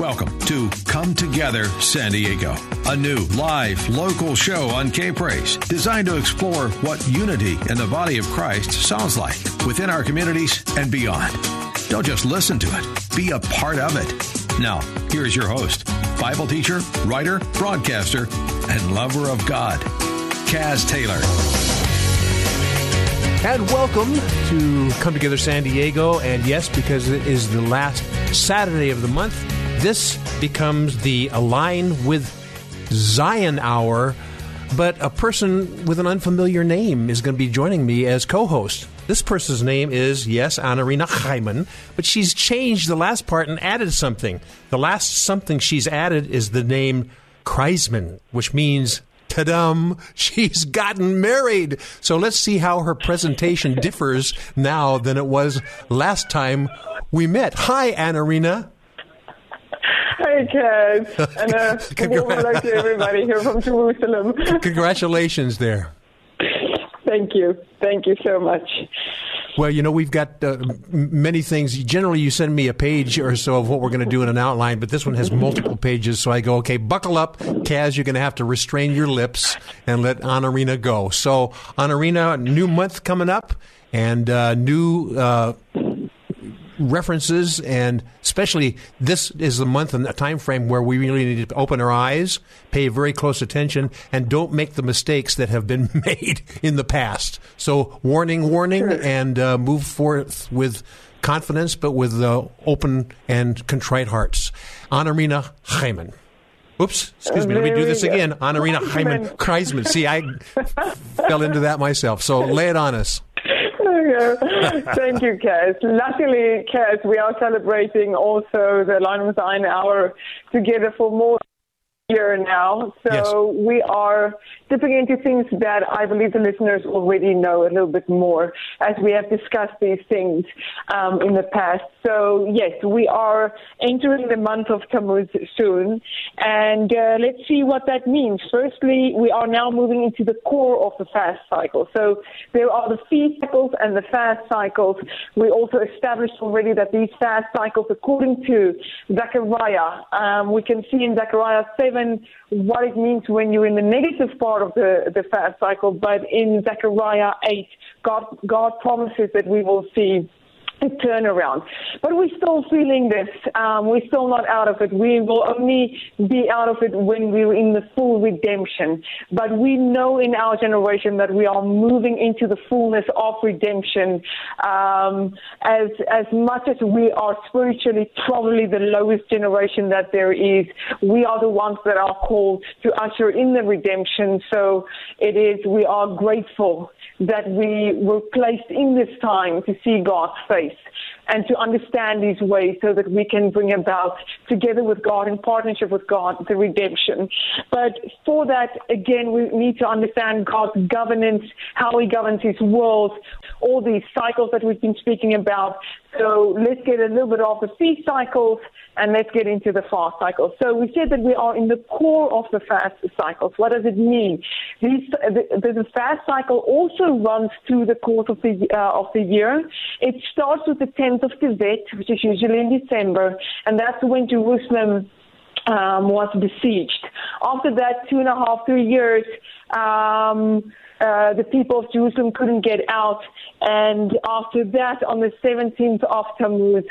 Welcome to Come Together San Diego, a new live local show on K Praise designed to explore what unity in the body of Christ sounds like within our communities and beyond. Don't just listen to it, be a part of it. Now, here's your host, Bible teacher, writer, broadcaster, and lover of God, Kaz Taylor. And welcome to Come Together San Diego. And yes, because it is the last Saturday of the month, this becomes the Align with Zion Hour. But a person with an unfamiliar name is going to be joining me as co host. This person's name is, yes, Anarina Hyman, but she's changed the last part and added something. The last something she's added is the name Kreisman, which means ta-dum, she's gotten married. So let's see how her presentation differs now than it was last time we met. Hi, Anarina. Hi, Kaz. And uh, warm hello to everybody here from Jerusalem. Congratulations there. Thank you. Thank you so much. Well, you know, we've got uh, many things. Generally, you send me a page or so of what we're going to do in an outline, but this one has multiple pages. So I go, okay, buckle up, Kaz. You're going to have to restrain your lips and let Honorina go. So, Honorina, new month coming up and uh, new uh, references, and especially this is the month and the time frame where we really need to open our eyes, pay very close attention, and don't make the mistakes that have been made in the past. So, warning, warning, sure. and uh, move forth with confidence, but with uh, open and contrite hearts. Anarina Hyman. Oops, excuse me. Let me do this again. Anarina Hyman Kreisman. See, I fell into that myself. So lay it on us. Thank you, Kaz. Luckily, Kaz, we are celebrating also the Line of Zion Hour together for more year now. So yes. we are dipping into things that I believe the listeners already know a little bit more as we have discussed these things um, in the past. So yes, we are entering the month of Tammuz soon, and uh, let's see what that means. Firstly, we are now moving into the core of the fast cycle. So there are the feast cycles and the fast cycles. We also established already that these fast cycles, according to Zechariah, um, we can see in Zechariah 7 what it means when you're in the negative part of the, the fast cycle. But in Zechariah 8, God, God promises that we will see a turnaround. But we're still feeling this. Um, we're still not out of it. We will only be out of it when we're in the full redemption. But we know in our generation that we are moving into the fullness of redemption. Um, as as much as we are spiritually probably the lowest generation that there is, we are the ones that are called to usher in the redemption. So it is. We are grateful that we were placed in this time to see God's face and to understand His ways so that we can bring about together with God in partnership with God the redemption. But for that, again, we need to understand God's governance, how he governs his world, all these cycles that we've been speaking about. So let's get a little bit off the feast cycles and let's get into the fast cycles. So we said that we are in the core of the fast cycles. What does it mean? These, the, the, fast cycle also runs through the course of the uh, of the year. It starts with the 10th of Tevet, which is usually in December, and that's when Jerusalem um, was besieged. After that, two and a half, three years. Um, uh, the people of Jerusalem couldn't get out. And after that, on the 17th of Tammuz,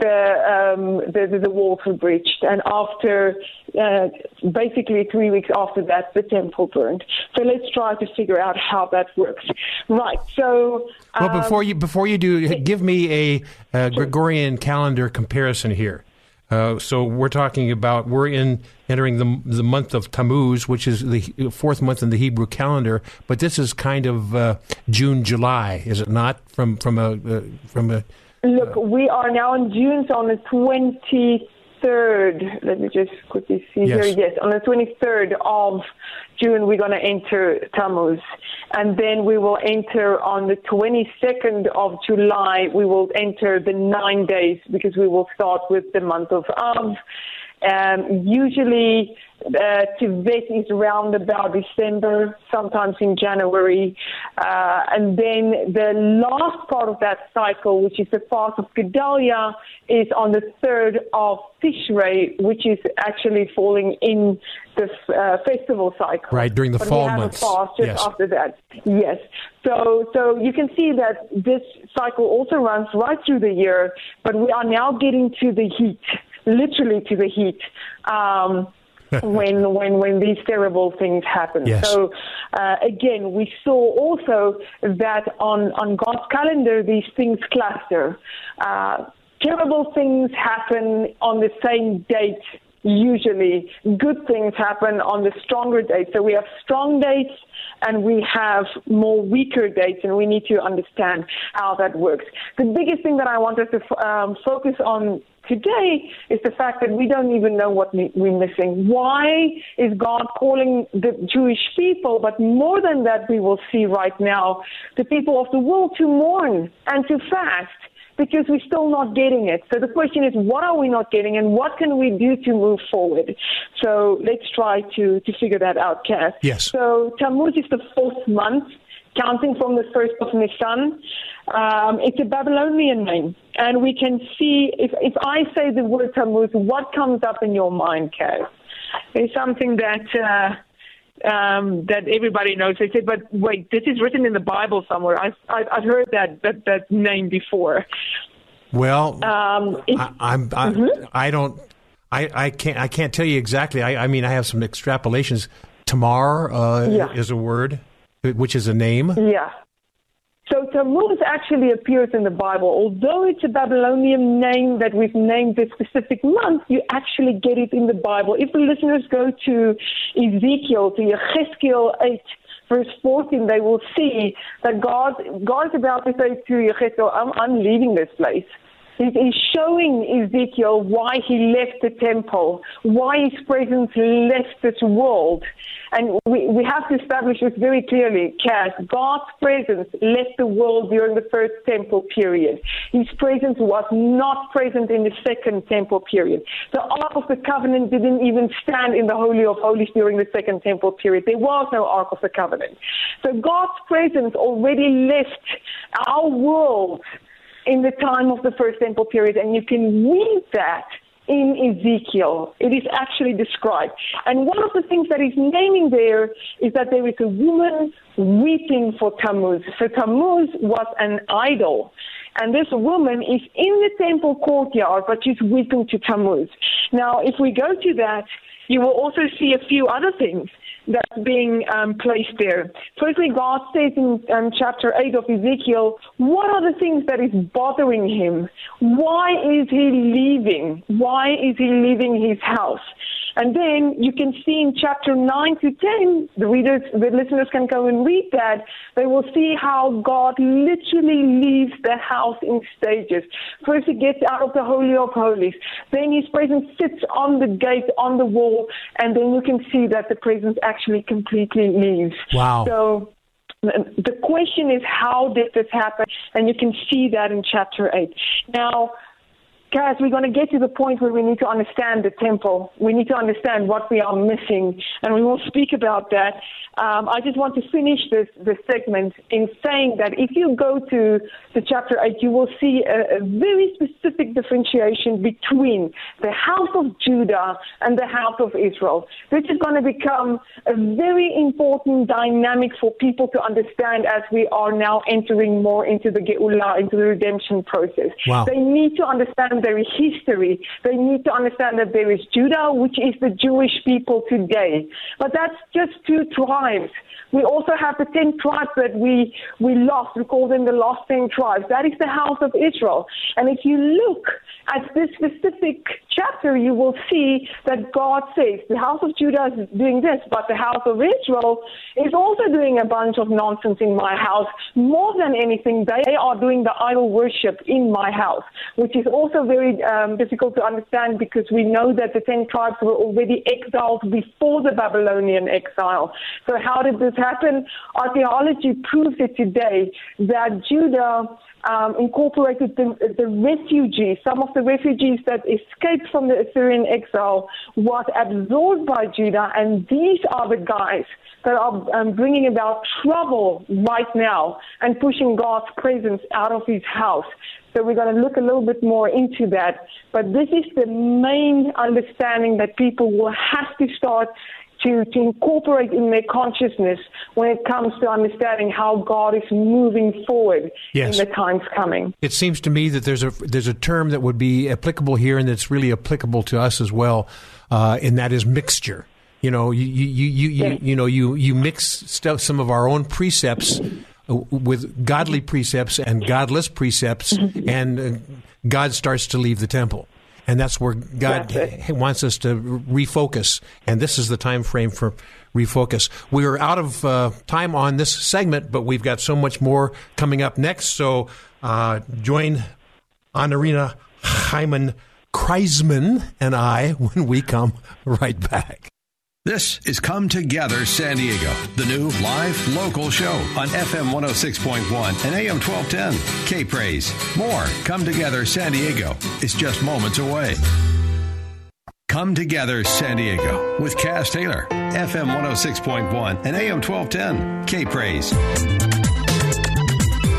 the, um, the, the, walls were breached. And after, uh, basically three weeks after that, the temple burned. So let's try to figure out how that works. Right. So. Um, well, before you, before you do, give me a, a Gregorian calendar comparison here. Uh, so we're talking about we're in entering the the month of Tammuz, which is the fourth month in the Hebrew calendar. But this is kind of uh, June, July, is it not? From from a uh, from a Look, we are now in June, so on the 23rd. Let me just quickly see Yes. here. Yes, on the 23rd of June, we're going to enter Tammuz. And then we will enter on the 22nd of July, we will enter the nine days because we will start with the month of Av. Um, usually, uh, Tevet is around about December, sometimes in January. Uh, and then the last part of that cycle, which is the fast of Gedalia, is on the 3rd of Tishrei, which is actually falling in the uh, festival cycle. Right, during the but fall we have months. A fast just Yes. after that. Yes. So, so you can see that this cycle also runs right through the year, but we are now getting to the heat, literally to the heat. Um, when when when these terrible things happen. Yes. So uh, again, we saw also that on on God's calendar these things cluster. Uh, terrible things happen on the same date. Usually, good things happen on the stronger dates. So we have strong dates and we have more weaker dates, and we need to understand how that works. The biggest thing that I wanted to um, focus on today is the fact that we don't even know what we- we're missing. Why is God calling the Jewish people, but more than that, we will see right now, the people of the world to mourn and to fast? Because we're still not getting it. So the question is, what are we not getting, and what can we do to move forward? So let's try to to figure that out, Kaz. Yes. So Tammuz is the fourth month, counting from the first of Nisan. Um, it's a Babylonian name, and we can see if if I say the word Tammuz, what comes up in your mind, Kaz? It's something that. Uh, um, that everybody knows. They said, "But wait, this is written in the Bible somewhere." I've I've, I've heard that, that that name before. Well, Um, I, I'm I, Mm-hmm. I don't I, I can't I can't tell you exactly. I, I mean I have some extrapolations. Tamar uh, Yeah. is a word, which is a name. Yeah. So Tammuz actually appears in the Bible. Although it's a Babylonian name that we've named this specific month, you actually get it in the Bible. If the listeners go to Ezekiel, to Ezekiel 8, verse 14, they will see that God, God is about to say to Ezekiel, I'm, I'm leaving this place. He's showing Ezekiel why he left the temple, why his presence left this world. And we, we have to establish this very clearly, Kaz. God's presence left the world during the first temple period. His presence was not present in the second temple period. The Ark of the Covenant didn't even stand in the Holy of Holies during the second temple period. There was no Ark of the Covenant. So God's presence already left our world in the time of the first temple period, and you can read that in Ezekiel. It is actually described. And one of the things that he's naming there is that there is a woman weeping for Tammuz. So Tammuz was an idol. And this woman is in the temple courtyard, but she's weeping to Tammuz. Now, if we go to that, you will also see a few other things that's being um, placed there. Firstly, God says in um, chapter 8 of Ezekiel, what are the things that is bothering him? Why is he leaving? Why is he leaving his house? And then you can see in chapter 9 to 10, the readers, the listeners can go and read that. They will see how God literally leaves the house in stages. First, he gets out of the Holy of Holies. Then his presence sits on the gate, on the wall, and then you can see that the presence actually completely leaves. Wow. So the question is, how did this happen? And you can see that in chapter 8. Now, guys, we're going to get to the point where we need to understand the temple. We need to understand what we are missing, and we will speak about that. Um, I just want to finish this, this segment in saying that if you go to the chapter 8, you will see a, a very specific differentiation between the house of Judah and the house of Israel. This is going to become a very important dynamic for people to understand as we are now entering more into the Geulah, into the redemption process. Wow. They need to understand their history. They need to understand that there is Judah, which is the Jewish people today. But that's just two tribes. We also have the ten tribes that we, we lost. We call them the lost ten tribes. That is the house of Israel. And if you look at this specific chapter, chapter, you will see that God says the house of Judah is doing this, but the house of Israel is also doing a bunch of nonsense in my house. More than anything, they are doing the idol worship in my house, which is also very um, difficult to understand because we know that the ten tribes were already exiled before the Babylonian exile. So how did this happen? Archaeology proves it today that Judah um, incorporated the, the, refugees, some of the refugees that escaped from the Assyrian exile was absorbed by Judah, and these are the guys that are um, bringing about trouble right now and pushing God's presence out of his house. So we're going to look a little bit more into that. But this is the main understanding that people will have to start to, to incorporate in their consciousness when it comes to understanding how God is moving forward yes. in the times coming. It seems to me that there's a there's a term that would be applicable here and that's really applicable to us as well, uh, and that is mixture. You know, you you you you, yes. you, you know you you mix stuff, some of our own precepts with godly precepts and godless precepts, mm-hmm. and uh, God starts to leave the temple and that's where God that's wants us to refocus. And this is the time frame for refocus. We are out of uh, time on this segment, but we've got so much more coming up next. So uh, join Honorina Hyman Kreisman and I when we come right back. This is Come Together San Diego, the new live local show on FM 106.1 and AM 1210. K Praise. More Come Together San Diego is just moments away. Come Together San Diego with Kaz Taylor, FM 106.1 and AM 1210. K Praise.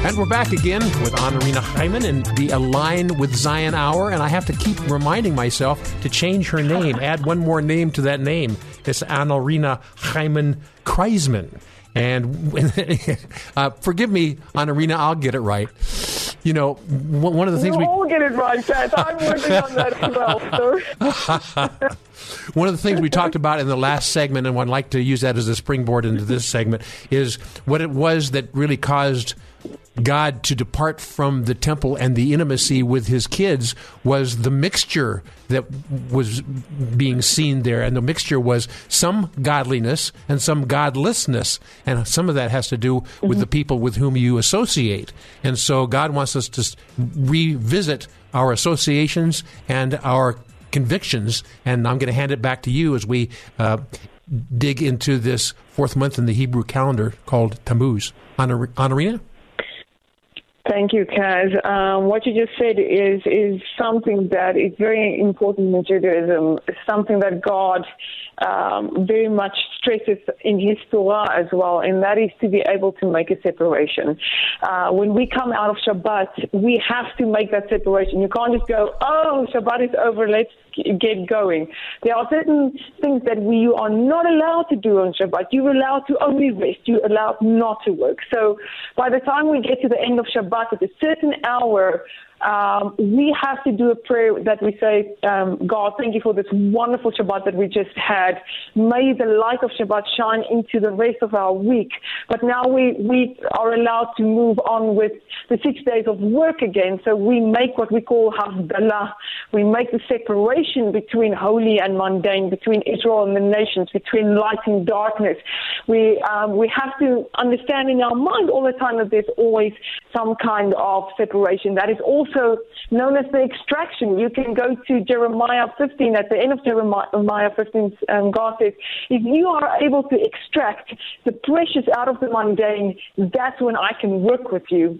And we're back again with Anarina Hyman and the Align with Zion Hour. And I have to keep reminding myself to change her name, add one more name to that name. It's Anarina Hyman Kreisman. And uh, forgive me, Anarina, I'll get it right. You know, one of the things we all get it right. I'm working on that as well, sir. one of the things we talked about in the last segment, and I'd like to use that as a springboard into this segment, is what it was that really caused God to depart from the temple and the intimacy with his kids was the mixture that was being seen there. And the mixture was some godliness and some godlessness. And some of that has to do with mm-hmm. the people with whom you associate. And so God wants us to revisit our associations and our convictions. And I'm going to hand it back to you as we uh, dig into this fourth month in the Hebrew calendar called Tammuz. Anarina? Thank you, Kaz. Um, what you just said is is something that is very important in Judaism. It's something that God um, very much stresses in His Torah as well, and that is to be able to make a separation. Uh, when we come out of Shabbat, we have to make that separation. You can't just go, "Oh, Shabbat is over. Let's get going." There are certain things that we you are not allowed to do on Shabbat. You're allowed to only rest. You're allowed not to work. So, by the time we get to the end of Shabbat at a certain hour, um, we have to do a prayer that we say, um, God, thank you for this wonderful Shabbat that we just had. May the light of Shabbat shine into the rest of our week. But now we, we are allowed to move on with the six days of work again. So we make what we call Havdalah. We make the separation between holy and mundane, between Israel and the nations, between light and darkness. We, um, we have to understand in our mind all the time that there's always some kind of separation. That is also also known as the extraction. You can go to Jeremiah 15, at the end of Jeremiah 15, um, God says, if you are able to extract the precious out of the mundane, that's when I can work with you.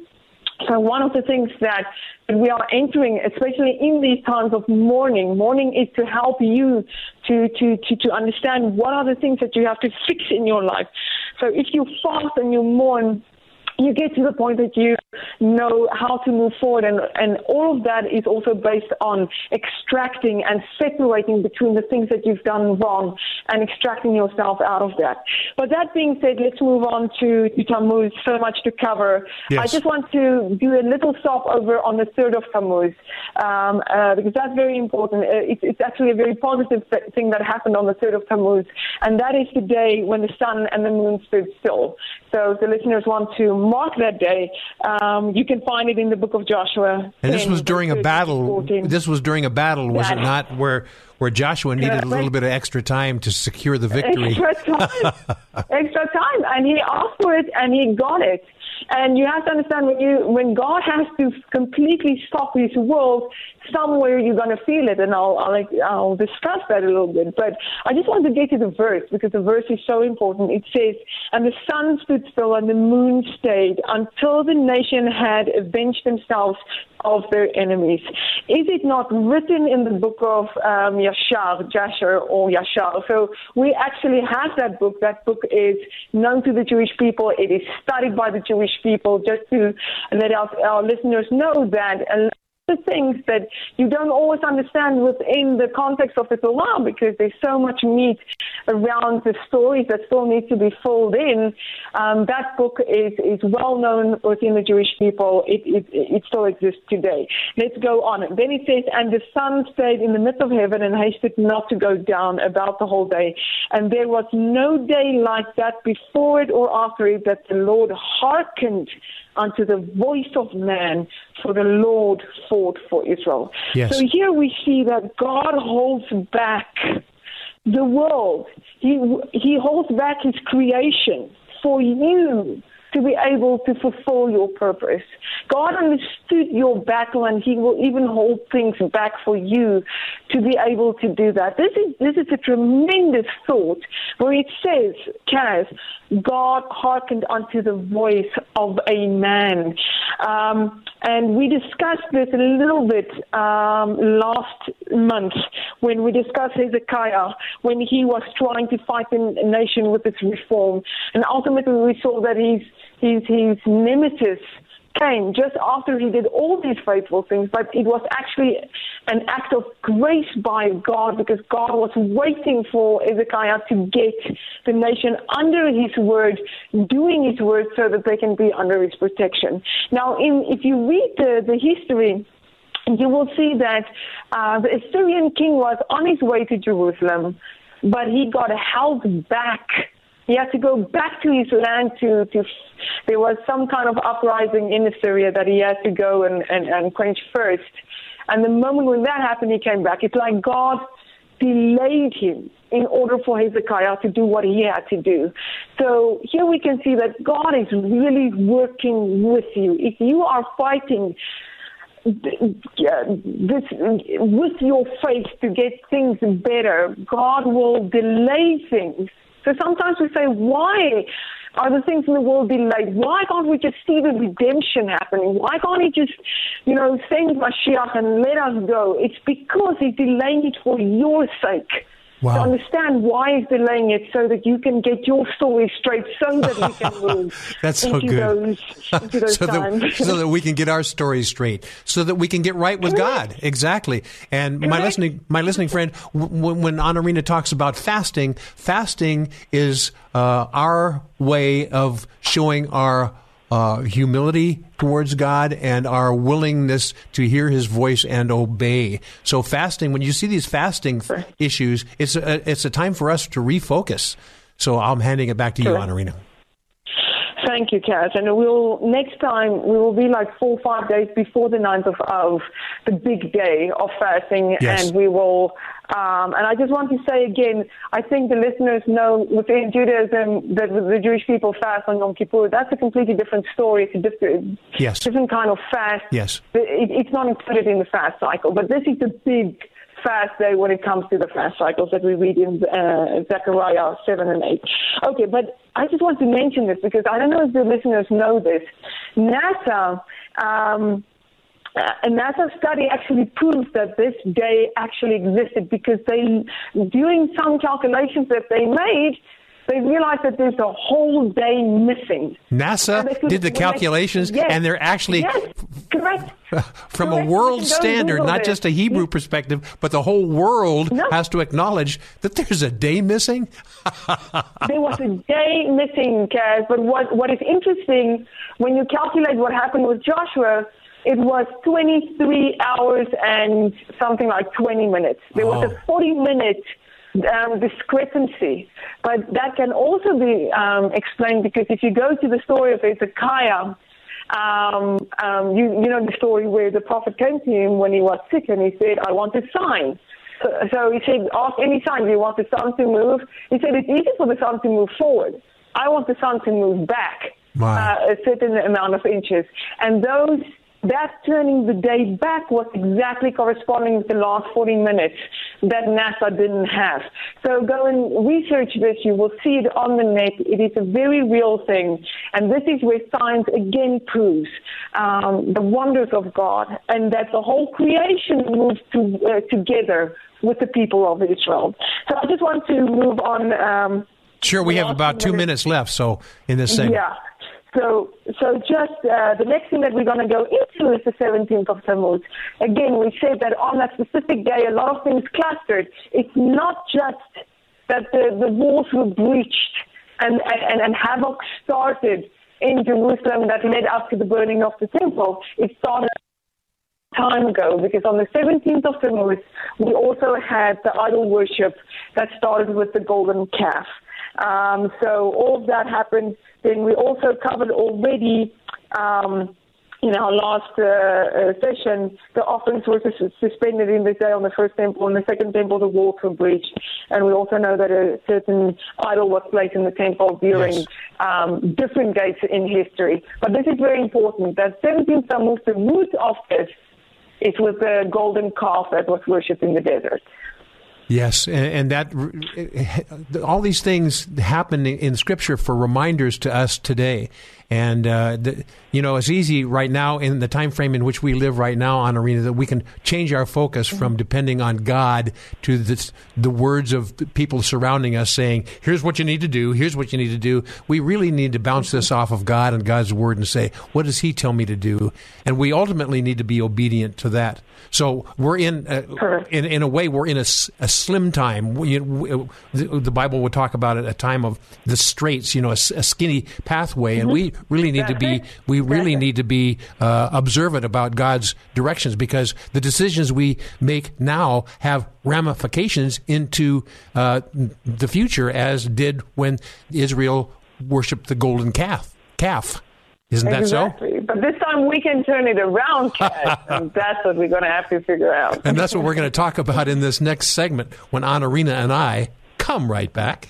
So one of the things that we are entering, especially in these times of mourning, mourning is to help you to, to, to, to understand what are the things that you have to fix in your life. So if you fast and you mourn, you get to the point that you know how to move forward and, and all of that is also based on extracting and separating between the things that you've done wrong and extracting yourself out of that. But that being said, let's move on to, to Tammuz, so much to cover. Yes. I just want to do a little stop over on the third of Tammuz um, uh, because that's very important. Uh, it's, it's actually a very positive thing that happened on the third of Tammuz and that is the day when the sun and the moon stood still. So the listeners want to mark that day. Um, you can find it in the book of Joshua. And this was during a battle. 14. This was during a battle, was it not? Where where Joshua needed a little bit of extra time to secure the victory. Extra time. extra time. And he asked for it and he got it. And you have to understand when you when God has to completely stop his world, somewhere you're going to feel it, and I'll, I'll I'll discuss that a little bit. But I just want to get to the verse because the verse is so important. It says, "And the sun stood still, and the moon stayed until the nation had avenged themselves of their enemies." Is it not written in the book of um, Yashar, Jasher, or Yashar? So we actually have that book. That book is known to the Jewish people. It is studied by the Jewish people. Just to let our, our listeners know that. The things that you don't always understand within the context of the Torah because there's so much meat around the stories that still need to be filled in. Um, that book is, is well known within the Jewish people. It, it, it still exists today. Let's go on. Then it says, And the sun stayed in the midst of heaven and hasted not to go down about the whole day. And there was no day like that before it or after it that the Lord hearkened unto the voice of man, for the Lord fought for Israel. Yes. So here we see that God holds back the world. He he holds back his creation for you to be able to fulfill your purpose. God understood your battle and he will even hold things back for you to be able to do that. This is this is a tremendous thought where it says, Kaz, God hearkened unto the voice of a man. Um, and we discussed this a little bit um, last month when we discussed Hezekiah, when he was trying to fight the nation with its reform. And ultimately we saw that his, his, his nemesis came just after he did all these faithful things, but it was actually an act of grace by God because God was waiting for Hezekiah to get the nation under his word, doing his word so that they can be under his protection. Now, in, if you read the, the history, you will see that uh, the Assyrian king was on his way to Jerusalem, but he got held back he had to go back to his land to, to there was some kind of uprising in Assyria that he had to go and, and, and quench first. And the moment when that happened, he came back. It's like God delayed him in order for Hezekiah to do what he had to do. So here we can see that God is really working with you. If you are fighting this with your faith to get things better, God will delay things so sometimes we say, why are the things in the world delayed? Why can't we just see the redemption happening? Why can't he just, you know, send Mashiach and let us go? It's because he's delaying it for your sake. Wow. To understand why he's delaying it so that you can get your story straight so that we can move That's so good. Those, those so, times. that, so that we can get our stories straight, so that we can get right with God. Exactly. And my listening, my listening friend, when, when Anarina talks about fasting, fasting is uh, our way of showing our uh, humility towards God and our willingness to hear His voice and obey. So fasting, when you see these fasting issues, it's a, it's a time for us to refocus. So I'm handing it back to you, Correct. Thank you, Kat. And we'll next time we will be like four or five days before the 9th of, of the big day of fasting, Yes. and we will. Um, and I just want to say again, I think the listeners know within Judaism that the Jewish people fast on Yom Kippur. That's a completely different story. It's a different, Yes. different kind of fast. Yes. It, it's not included in the fast cycle, but this is the big fast day when it comes to the fast cycles that we read in uh, Zechariah 7 and 8. Okay, but I just want to mention this because I don't know if the listeners know this. NASA, um, uh, a NASA study actually proves that this day actually existed because they, doing some calculations that they made, they realized that there's a whole day missing. NASA did the calculations, yes, and they're actually yes, correct. from a world You can go standard, Google not just a Hebrew perspective, but the whole world No. has to acknowledge that there's a day missing. there was a day missing, Kaz. But what, what is interesting, when you calculate what happened with Joshua, it was 23 hours and something like 20 minutes. There was Oh. a 40 minute um, discrepancy. But that can also be um, explained because if you go to the story of Hezekiah, um, um, you, you know the story where the prophet came to him when he was sick and he said, I want a sign. So, so he said, ask any sign. Do you want the sun to move? He said, it's easy for the sun to move forward. I want the sun to move back wow. uh, a certain amount of inches. And those that turning the day back was exactly corresponding with the last 40 minutes that NASA didn't have. So go and research this. You will see it on the net. It is a very real thing. And this is where science again proves um, the wonders of God and that the whole creation moves to, uh, together with the people of Israel. So I just want to move on. Um, sure, we have about two minutes left. So in this segment. Yeah. So, so just uh, the next thing that we're going to go into is the 17th of Tammuz. Again, we said that on that specific day, a lot of things clustered. It's not just that the, the walls were breached and, and, and havoc started in Jerusalem that led up to the burning of the temple. It started time ago because on the 17th of Tammuz, we also had the idol worship that started with the golden calf. Um, so all of that happened. Then we also covered already. Um, in our last uh, uh, session, the offerings were suspended in this day on the first temple. In the second temple, the walls were breached. And we also know that a certain idol was placed in the temple during yes. um, different dates in history. But this is very important that 17 Tammuz, the root of this, is with the golden calf that was worshipped in the desert. Yes, and, and, that all these things happen in Scripture for reminders to us today. And uh, the, you know, it's easy right now in the time frame in which we live right now Anarina that we can change our focus from depending on God to the, the words of people surrounding us saying, "Here's what you need to do. Here's what you need to do." We really need to bounce this off of God and God's word and say, "What does He tell me to do?" And we ultimately need to be obedient to that. So we're in, uh, in in a way, we're in a, a slim time. We, we, the, the, Bible would talk about it a time of the straits, you know, a, a skinny pathway, and mm-hmm. we really need to be we really need to be uh, observant about God's directions because the decisions we make now have ramifications into uh, the future, as did when Israel worshipped the golden calf. Calf. Isn't that exactly. so? But this time we can turn it around, and that's what we're going to have to figure out. and that's what we're going to talk about in this next segment when Anarina and I come right back.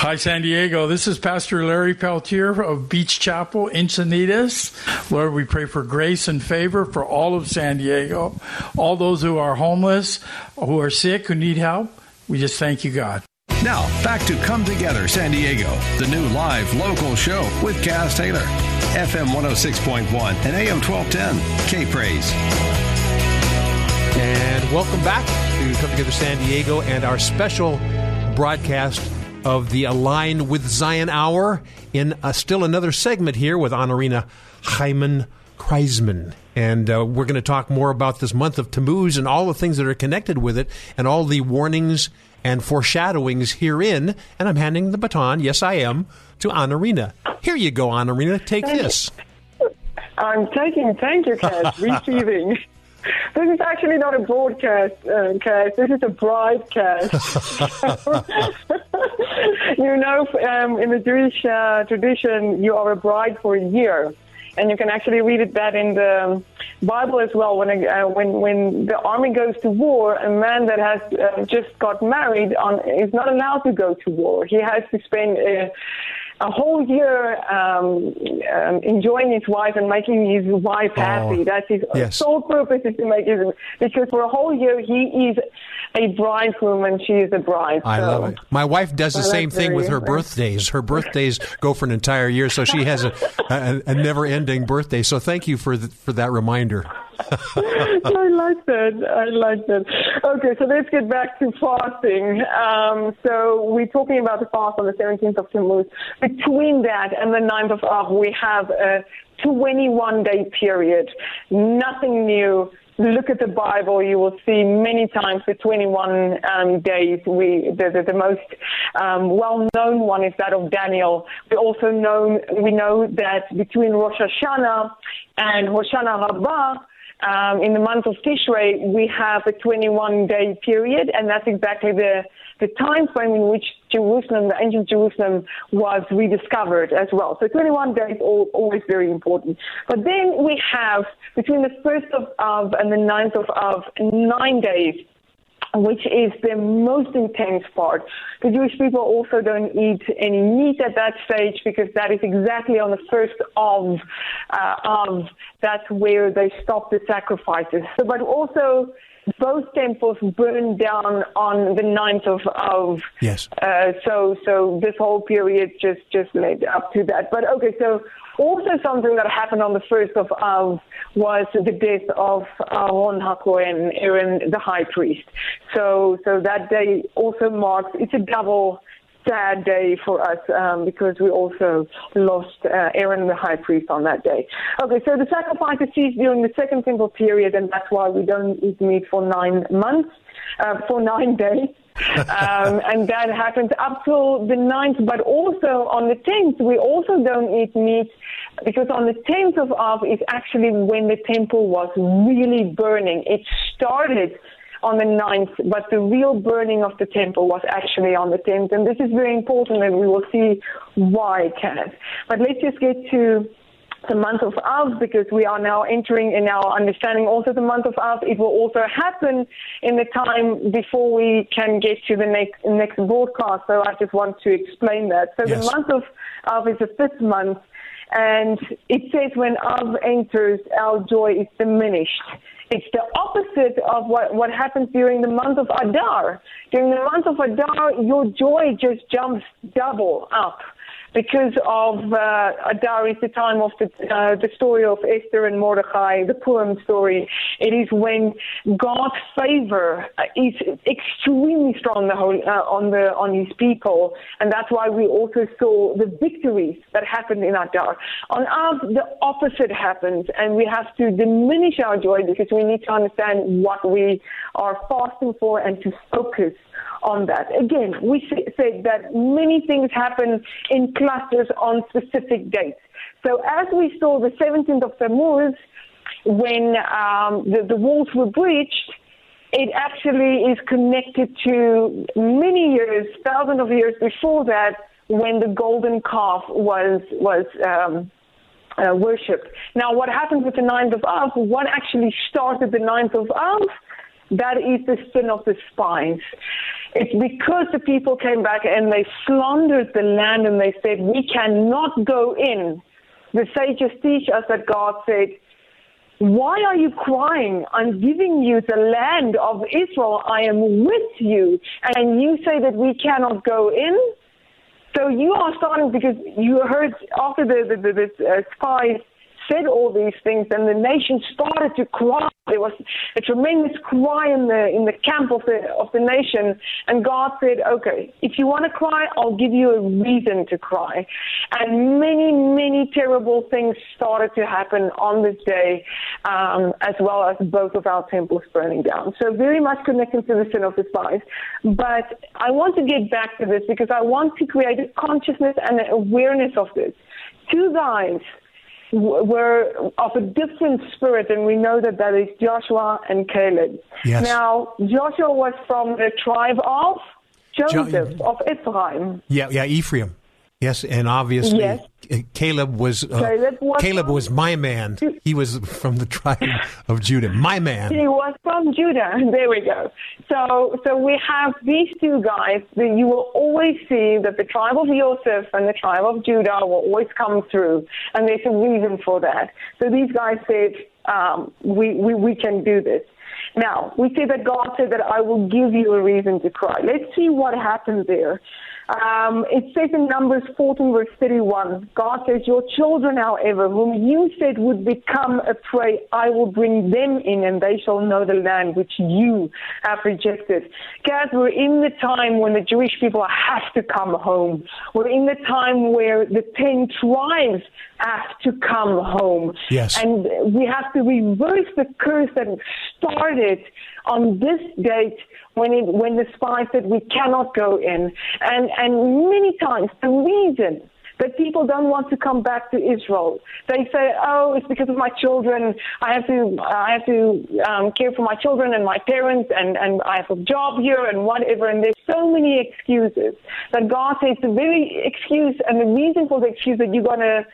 Hi, San Diego. This is Pastor Larry Peltier of Beach Chapel, Encinitas. Lord, we pray for grace and favor for all of San Diego, all those who are homeless, who are sick, who need help. We just thank you, God. Now, back to Come Together San Diego, the new live local show with Kaz Taylor. FM 106.1 and AM 1210. K Praise. And welcome back to Come Together San Diego and our special broadcast of the Align with Zion Hour in uh, still another segment here with Honorina Hyman Kreisman. And uh, we're going to talk more about this month of Tammuz and all the things that are connected with it and all the warnings and foreshadowings herein. And I'm handing the baton, yes, I am, to Honorina. Here you go, Honorina. Take thank this. You. I'm taking, thank you, Kaz. Receiving. This is actually not a broadcast cast. This is a broadcast. you know, um, in the Jewish uh, tradition, you are a bride for a year, and you can actually read it that in the Bible as well. When uh, when when the army goes to war, a man that has uh, just got married on is not allowed to go to war. He has to spend. Uh, a whole year um, um, enjoying his wife and making his wife oh, happy. That's his yes. sole purpose is to make his because for a whole year he is a bridegroom and she is a bride. I love it. My wife does the same thing with her birthdays. Her birthdays go for an entire year, so she has a, a, a never-ending birthday. So thank you for the, for that reminder. I like that. I like that. Okay, so let's get back to fasting. Um, so we're talking about the fast on the 17th of Tammuz. Between that and the 9th of Av, we have a 21 day period. Nothing new look at the Bible, you will see many times the 21 um, days. We the, the, the most um, well-known one is that of Daniel. We also know we know that between Rosh Hashanah and Hoshana Rabbah. Um, in the month of Tishrei, we have a 21 day period, and that's exactly the the time frame in which Jerusalem, the ancient Jerusalem, was rediscovered as well. So 21 days always very important. But then we have between the first of Av and the ninth of Av nine days which is the most intense part. The Jewish people also don't eat any meat at that stage because that is exactly on the first of uh, of that's where they stop the sacrifices. So, but also both temples burned down on the 9th of of yes. Uh, so so this whole period just just led up to that. But okay, so also something that happened on the first of Av was the death of Aaron HaKohen, Aaron the high priest. So so that day also marks it's a double sad day for us um, because we also lost uh, Aaron the high priest on that day. Okay, so the sacrifices cease during the second temple period, and that's why we don't eat meat for nine months, uh, for nine days. um, and that happens up till the ninth, but also on the 10th, we also don't eat meat because on the 10th of Av is actually when the temple was really burning. It started on the 9th, but the real burning of the temple was actually on the 10th. And this is very important, and we will see why, Kenneth. But let's just get to the month of Av because we are now entering in our understanding also the month of Av. It will also happen in the time before we can get to the next, next broadcast. So I just want to explain that. So yes. the month of Av is the fifth month. And it says when Av enters, our joy is diminished. It's the opposite of what, what happens during the month of Adar. During the month of Adar, your joy just jumps double up because of uh, Adar is the time of the, uh, the story of Esther and Mordechai, the Purim story. It is when God's favor is extremely strong uh, on the on His people, and that's why we also saw the victories that happened in Adar. On Av, the opposite happens, and we have to diminish our joy because we need to understand what we are fasting for and to focus on that. Again, we said that many things happen in clusters on specific dates. So as we saw the 17th of Tammuz, when um, the, the walls were breached, it actually is connected to many years, thousands of years before that, when the golden calf was was um, uh, worshipped. Now, what happened with the ninth of Av? What actually started the ninth of Av? That is the sin of the spies. It's because the people came back and they slandered the land and they said, We cannot go in. The sages teach us that God said, Why are you crying? I'm giving you the land of Israel. I am with you. And you say that we cannot go in? So you are starting because you heard after the, the, the, the uh, spies said all these things, and the nation started to cry. There was a tremendous cry in the in the camp of the of the nation, and God said, "Okay, if you want to cry, I'll give you a reason to cry." And many, many terrible things started to happen on this day, um, as well as both of our temples burning down. So very much connected to the sin of the spies. But I want to get back to this because I want to create a consciousness and an awareness of this. Two guys were of a different spirit, and we know that that is Joshua and Caleb. Yes. Now, Joshua was from the tribe of Joseph, jo- of Ephraim. Yeah, yeah, Ephraim. Yes, and obviously yes. Caleb was uh, Caleb, was, Caleb was my man. He was from the tribe of Judah. My man. He was from Judah. There we go. So so we have these two guys that you will always see that the tribe of Joseph and the tribe of Judah will always come through, and there's a reason for that. So these guys said, um, we, we we can do this. Now we see that God said that I will give you a reason to cry. Let's see what happened there. Um, it says in Numbers 14, verse 31, God says, Your children, however, whom you said would become a prey, I will bring them in, and they shall know the land which you have rejected. Guys, we're in the time when the Jewish people have to come home. We're in the time where the ten tribes have to come home. Yes. And we have to reverse the curse that started on this date when it, when the spy said we cannot go in. And, and many times the reason that people don't want to come back to Israel. They say, "Oh, it's because of my children. I have to, I have to um, care for my children and my parents, and and I have a job here and whatever." And there's so many excuses that God says the very excuse and the reason for the excuse that you're going to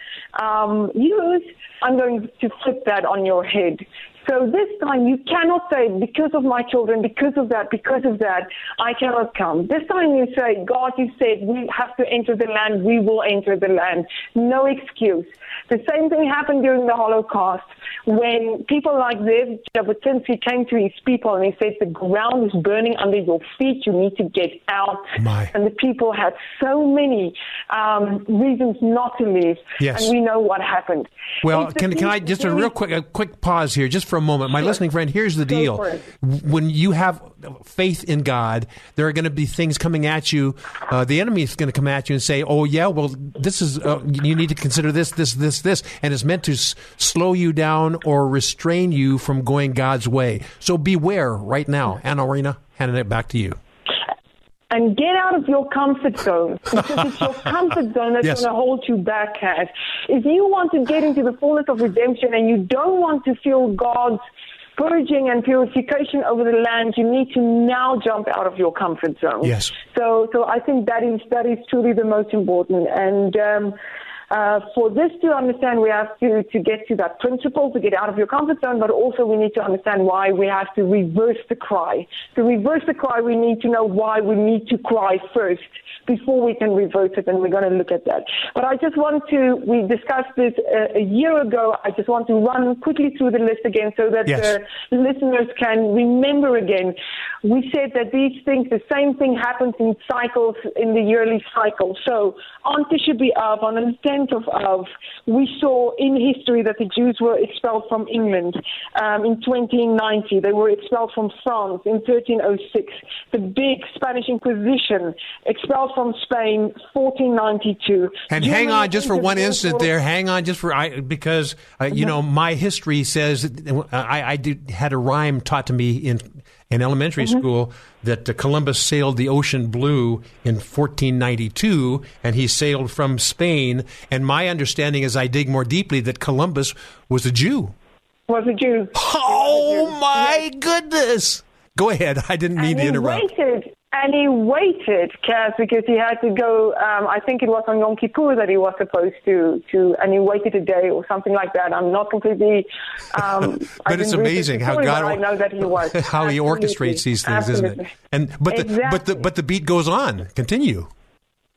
um, use. I'm going to flip that on your head. So this time you cannot say, because of my children, because of that, because of that, I cannot come. This time you say, God, you said we have to enter the land, we will enter the land. No excuse. The same thing happened during the Holocaust when people like this, Jabotinsky came to his people and he said, the ground is burning under your feet, you need to get out. My. And the people had so many um, reasons not to leave. Yes. And we know what happened. Well, It's can, can I just a real quick a quick pause here, just for a moment, my listening friend. Here's the Go deal: when you have faith in God, there are going to be things coming at you. Uh, the enemy is going to come at you and say, "Oh yeah, well this is uh, you need to consider this, this, this, this," and it's meant to s- slow you down or restrain you from going God's way. So beware right now, Anarina. Handing it back to you. And get out of your comfort zone because it's your comfort zone that's Yes. going to hold you back, Kaz. If you want to get into the fullness of redemption and you don't want to feel God's purging and purification over the land, you need to now jump out of your comfort zone. Yes. So, so I think that is that is truly the most important. And um, uh, for this to understand, we have to to get to that principle to get out of your comfort zone, but also we need to understand why we have to reverse the cry. To reverse the cry, we need to know why we need to cry first before we can reverse it, and we're going to look at that. But I just want to, we discussed this uh, a year ago. I just want to run quickly through the list again so that Yes. the listeners can remember again. We said that these things, the same thing happens in cycles, in the yearly cycle. So on Tisha B'Av, on the 10th of Av, we saw in history that the Jews were expelled from England um, in 2090. They were expelled from France in 1306. The big Spanish Inquisition expelled from Spain 1492. And hang on just for one instant there. Hang on just for I because uh, you know my history says uh, I, I did, had a rhyme taught to me in in elementary school that uh, Columbus sailed the ocean blue in 1492 and he sailed from Spain. And my understanding, as I dig more deeply, that Columbus was a Jew. Was a Jew. Oh my goodness! Go ahead. I didn't mean and to interrupt. waited, and he waited, Kaz, because he had to go. Um, I think it was on Yom Kippur that he was supposed to, to, and he waited a day or something like that. I'm not completely. Um, But it's amazing how story, God I know that he was how he orchestrates these things, isn't it? And but the but the but the beat goes on. Continue.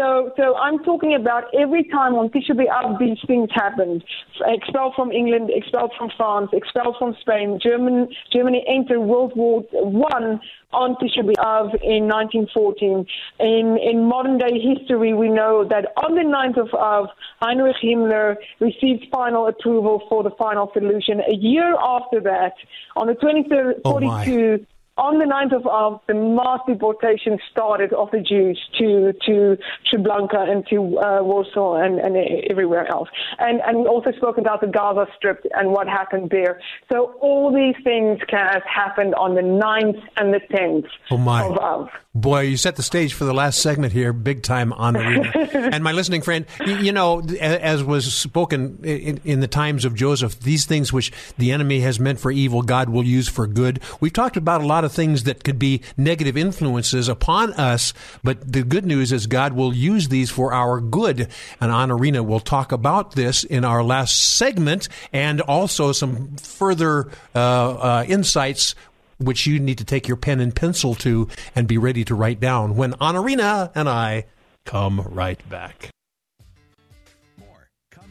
so, so I'm talking about every time on Tisha B'Av these things happened. Expelled from England, expelled from France, expelled from Spain. German, Germany entered World War One on Tisha B'Av in 1914. In, in modern day history, we know that on the 9th of Av, Heinrich Himmler received final approval for the final solution. A year after that, on the 23rd, Oh, my. 42, on the 9th of Av, the mass deportation started of the Jews to to Treblinka and to uh, Warsaw and, and everywhere else. And and we also spoke about the Gaza Strip and what happened there. So all these things, Kaz, happened on the 9th and the 10th Oh, my. of Av. Boy, you set the stage for the last segment here, big time on the and my listening friend, you, you know, as was spoken in, in the times of Joseph, these things which the enemy has meant for evil, God will use for good. We've talked about a lot of things that could be negative influences upon us, but the good news is God will use these for our good. And Anarina we'll talk about this in our last segment and also some further uh, uh, insights which you need to take your pen and pencil to and be ready to write down when Anarina and I come right back.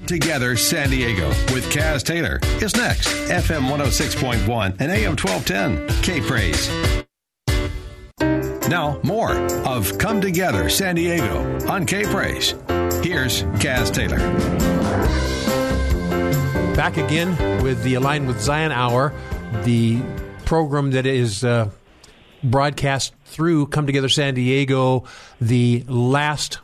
Together San Diego with Kaz Taylor is next. FM 106.1 and AM 1210. K Praise. Now, more of Come Together San Diego on K Praise. Here's Kaz Taylor. Back again with the Align with Zion Hour, the program that is uh, broadcast through Come Together San Diego the last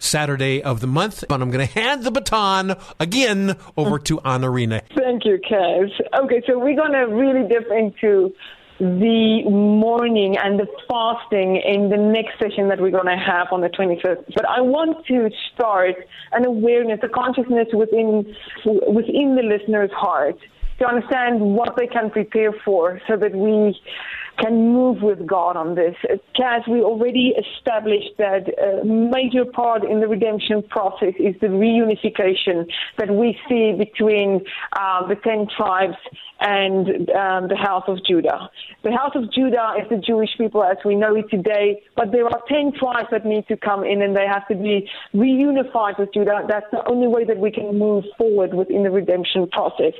Saturday of the month. And I'm going to hand the baton again over to Anarina. Thank you, Kaz. Okay, so we're going to really dip into the mourning and the fasting in the next session that we're going to have on the 25th. But I want to start an awareness, a consciousness within within the listener's heart to understand what they can prepare for so that we can move with God on this. Kaz, we already established that a major part in the redemption process is the reunification that we see between uh, the ten tribes and um, the house of Judah. The house of Judah is the Jewish people as we know it today, but there are 10 tribes that need to come in and they have to be reunified with Judah. That's the only way that we can move forward within the redemption process.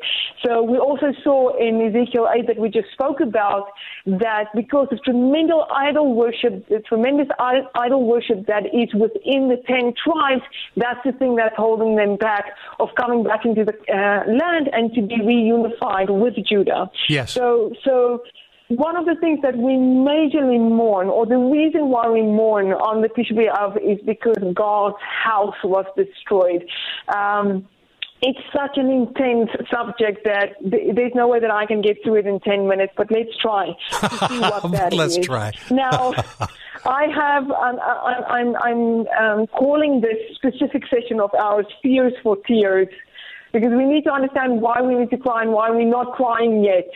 So we also saw in Ezekiel 8 that we just spoke about that because of tremendous idol worship, the tremendous idol worship that is within the 10 tribes, that's the thing that's holding them back of coming back into the uh, land and to be reunified with with Judah. Yes. So, so one of the things that we majorly mourn, or the reason why we mourn on the Tisha B'Av, is because God's house was destroyed. Um, it's such an intense subject that th- there's no way that I can get through it in 10 minutes, but let's try to see what that let's is. try. Now, I have, um, I, I'm, I'm um, calling this specific session of ours Fears for Tears because we need to understand why we need to cry and why we're not crying yet.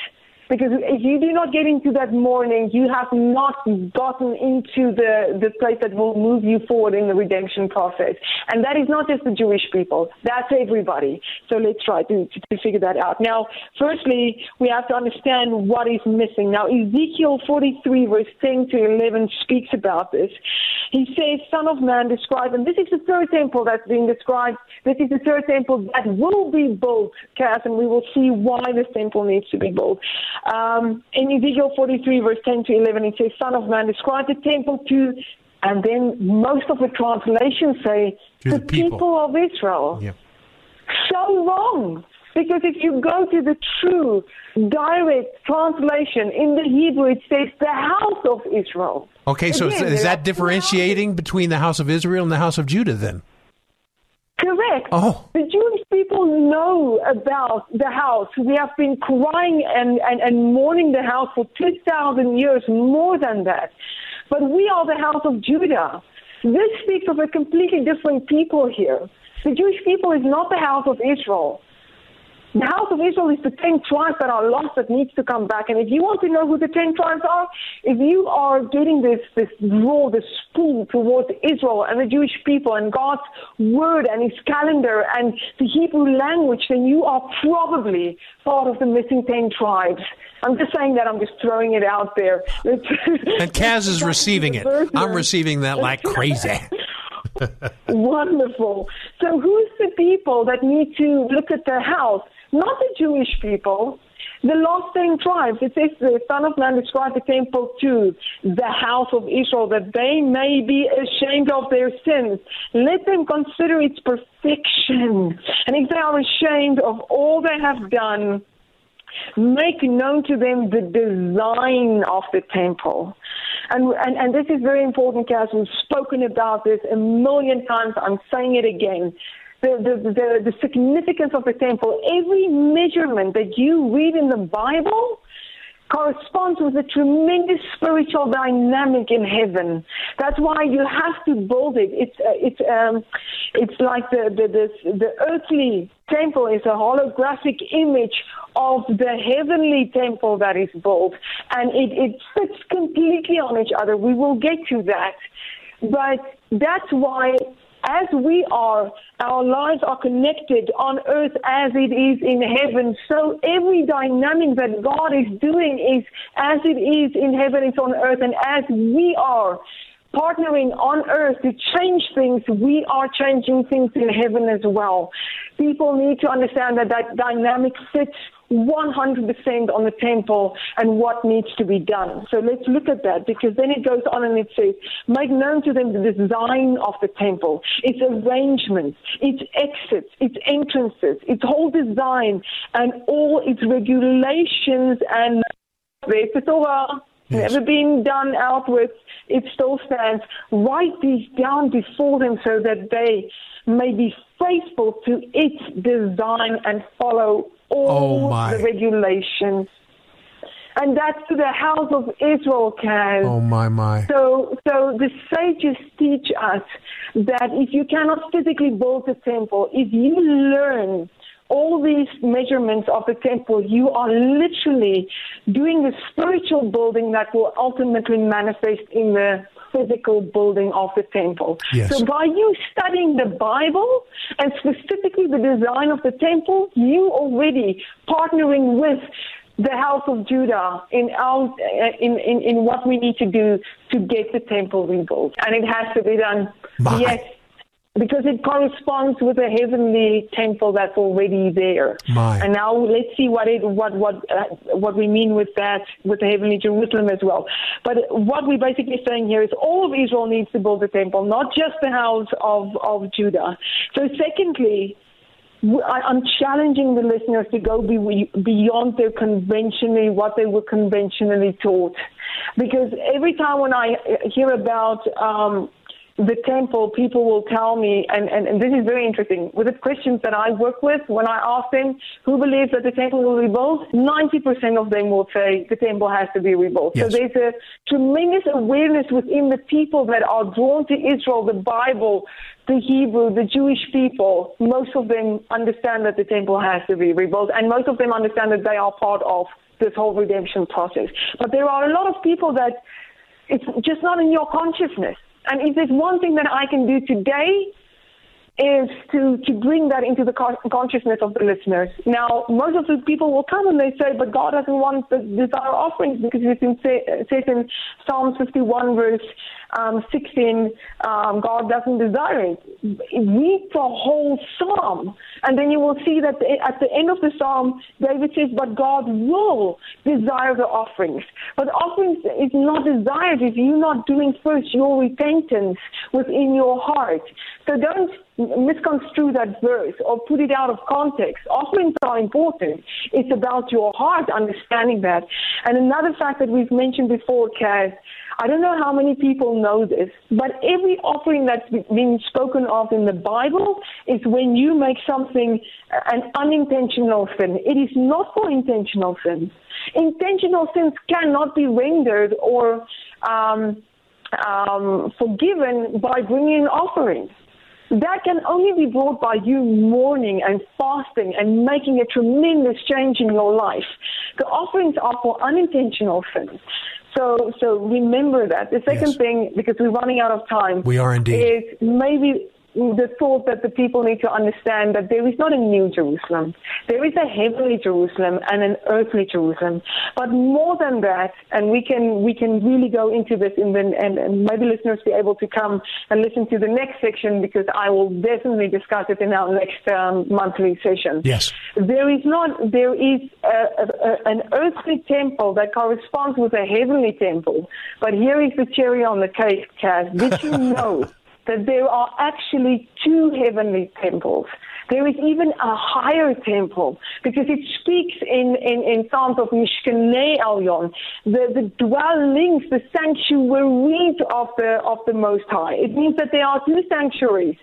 Because if you do not get into that mourning, you have not gotten into the, the place that will move you forward in the redemption process. And that is not just the Jewish people. That's everybody. So let's try to, to, to figure that out. Now, firstly, we have to understand what is missing. Now, Ezekiel 43 verse 10 to 11 speaks about this. He says, Son of man, describe, and this is the third temple that's being described. This is the third temple that will be built, Kaz, and we will see why this temple needs to be built. Um, in Ezekiel 43, verse 10 to 11, it says, Son of man, describe the temple to, and then most of the translations say, the, the people. people. of Israel. Yeah. So wrong. Because if you go to the true direct translation in the Hebrew, it says the house of Israel. Okay, so Again, is that differentiating between the house of Israel and the house of Judah then? Correct. Oh. The Jewish people know about the house. We have been crying and, and, and mourning the house for 2,000 years, more than that. But we are the house of Judah. This speaks of a completely different people here. The Jewish people is not the house of Israel. The house of Israel is the ten tribes that are lost that needs to come back. And if you want to know who the ten tribes are, if you are getting this this draw, this pull towards Israel and the Jewish people and God's word and His calendar and the Hebrew language, then you are probably part of the missing ten tribes. I'm just saying that. I'm just throwing it out there. and Kaz is receiving it. I'm receiving that like crazy. Wonderful. So, who's the people that need to look at their house? Not the Jewish people, the lost ten tribes. It says the Son of Man described the temple to the house of Israel that they may be ashamed of their sins. Let them consider its perfection. And if they are ashamed of all they have done, make known to them the design of the temple. And, and, and this is very important, Kaz. We've spoken about this a million times. I'm saying it again the, the, the, the significance of the temple, every measurement that you read in the Bible corresponds with a tremendous spiritual dynamic in heaven. That's why you have to build it. It's uh, it's um, it's like the the, the the earthly temple is a holographic image of the heavenly temple that is built, and it it fits completely on each other. We will get to that, but that's why as we are, our lives are connected on earth as it is in heaven. So every dynamic that God is doing is as it is in heaven, it's on earth. And as we are partnering on earth to change things, we are changing things in heaven as well. People need to understand that that dynamic fits 100% on the temple and what needs to be done. So let's look at that because then it goes on and it says, make known to them the design of the temple, its arrangements, its exits, its entrances, its whole design, and all its regulations and the Torah yes. never been done outwards. It still stands. Write these down before them so that they may be faithful to its design and follow all oh the regulations. And that's to the house of Israel, Kaz. Oh my my! So, so the sages teach us that if you cannot physically build a temple, if you learn all these measurements of the temple, you are literally doing the spiritual building that will ultimately manifest in the physical building of the temple. Yes. So by you studying the Bible and specifically the design of the temple, you already partnering with the house of Judah in our uh, in, in, in what we need to do to get the temple rebuilt. And it has to be done My. yes because it corresponds with a heavenly temple that's already there. My. And now let's see what it what what uh, what we mean with that with the heavenly Jerusalem as well. But what we're basically saying here is all of Israel needs to build a temple, not just the house of of Judah. So secondly. I'm challenging the listeners to go beyond their conventionally what they were conventionally taught, because every time when I hear about um, the temple, people will tell me, and, and, and this is very interesting, with the Christians that I work with, when I ask them who believes that the temple will be rebuilt, 90% of them will say the temple has to be rebuilt. Yes. So there's a tremendous awareness within the people that are drawn to Israel, the Bible, the Hebrew, the Jewish people. Most of them understand that the temple has to be rebuilt, and most of them understand that they are part of this whole redemption process. But there are a lot of people that it's just not in your consciousness. And if there's one thing that I can do today, is to, to bring that into the consciousness of the listeners. Now, most of the people will come and they say, but God doesn't want the desire offerings because it says in Psalm 51 verse um, 16, um, God doesn't desire it. Read the whole psalm, and then you will see that at the end of the psalm, David says, but God will desire the offerings. But offerings is not desired if you're not doing first your repentance within your heart. So don't misconstrue that verse or put it out of context. Offerings are important. It's about your heart understanding that. And another fact that we've mentioned before, Kaz, I don't know how many people know this, but every offering that's been spoken of in the Bible is when you make something an unintentional sin. It is not for intentional sins. Intentional sins cannot be rendered or um, um, forgiven by bringing offerings. That can only be brought by you mourning and fasting and making a tremendous change in your life. The offerings are for unintentional sins. So, so remember that. The second yes. thing, because we're running out of time, we are indeed, is maybe the thought that the people need to understand that there is not a new Jerusalem. There is a heavenly Jerusalem and an earthly Jerusalem. But more than that, and we can we can really go into this in the, and, and maybe listeners be able to come and listen to the next section because I will definitely discuss it in our next um, monthly session. Yes. There is not there is a, a, an earthly temple that corresponds with a heavenly temple. But here is the cherry on the cake, Kaz. Did you know? That there are actually two heavenly temples. There is even a higher temple because it speaks in, in, in Psalms of Mishkanei Elyon, the, the dwellings, the sanctuaries of the, of the Most High. It means that there are two sanctuaries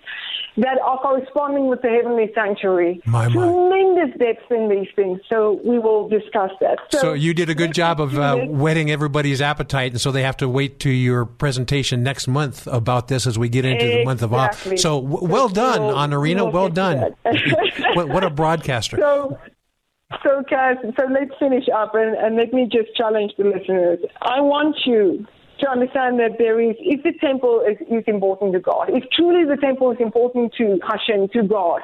that are corresponding with the heavenly sanctuary. My, my. Tremendous depth in these things. So we will discuss that. So, so you did a good job of uh, whetting everybody's appetite, and so they have to wait to your presentation next month about this as we get into exactly. the month of August. So w- well done, Anarina. We'll well done. what, what, a broadcaster. So, so, guys, so let's finish up and, and let me just challenge the listeners. I want you to understand that there is, if the temple is, is important to God, if truly the temple is important to Hashem, to God,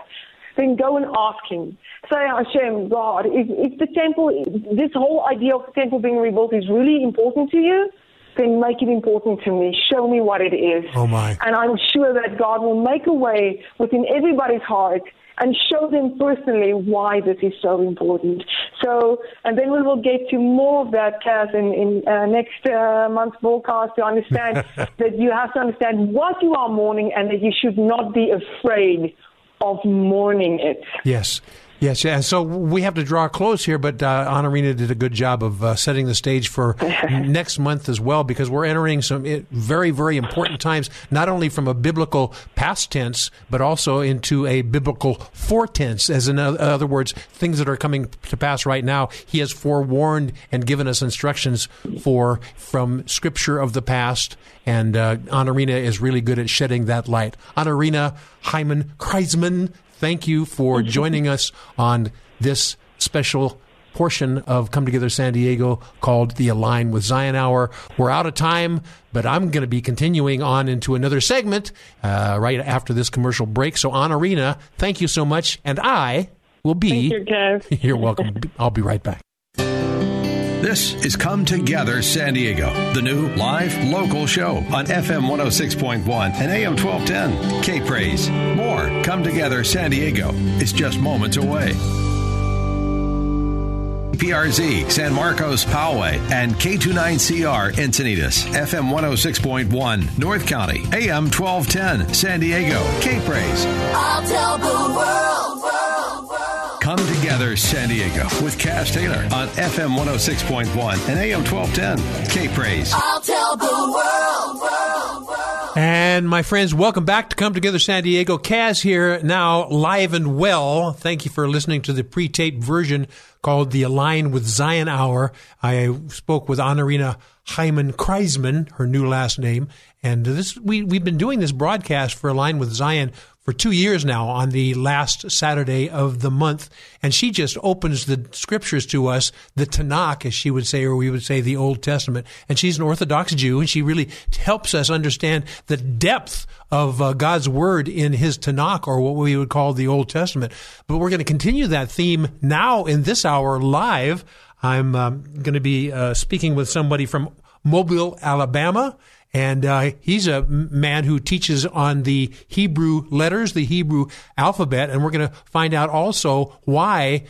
then go and ask Him. Say, Hashem, God, if, if the temple, this whole idea of the temple being rebuilt is really important to you, then make it important to me. Show me what it is. Oh my. And I'm sure that God will make a way within everybody's heart and show them personally why this is so important. So, and then we will get to more of that, Kaz, in, in uh, next uh, month's broadcast to understand that you have to understand what you are mourning and that you should not be afraid of mourning it. Yes. Yes, yeah. So we have to draw close here, but uh, Anarina did a good job of uh, setting the stage for next month as well, because we're entering some very, very important times, not only from a biblical past tense, but also into a biblical foretense. As in other words, things that are coming to pass right now. He has forewarned and given us instructions for from Scripture of the past, and uh, Anarina is really good at shedding that light. Anarina Hyman Kreisman, thank you for joining us on this special portion of Come Together San Diego called the Align with Zion Hour. We're out of time, but I'm going to be continuing on into another segment uh, right after this commercial break. So, Anarina, thank you so much. And I will be. Thank you, Kev. You're welcome. I'll be right back. This is Come Together San Diego, the new live local show on FM 106.1 and AM 1210. K Praise. More Come Together San Diego is just moments away. PRZ, San Marcos, Poway, and K29CR Encinitas, FM 106.1, North County, AM 1210, San Diego, K Praise. I'll tell the world. Come Together San Diego with Kaz Taylor on FM 106.1 and AM 1210. K Praise. I'll tell the world, world, world. And my friends, welcome back to Come Together San Diego. Kaz here now, live and well. Thank you for listening to the pre-taped version called the Align with Zion Hour. I spoke with Anarina Hyman Kreisman, her new last name, and this we we've been doing this broadcast for Align with Zion for two years now on the last Saturday of the month. And she just opens the scriptures to us, the Tanakh, as she would say, or we would say the Old Testament. And she's an Orthodox Jew, and she really helps us understand the depth of uh, God's Word in His Tanakh, or what we would call the Old Testament. But we're going to continue that theme now in this hour live. I'm um, going to be uh, speaking with somebody from Mobile, Alabama. And uh, he's a man who teaches on the Hebrew letters, the Hebrew alphabet. And we're going to find out also why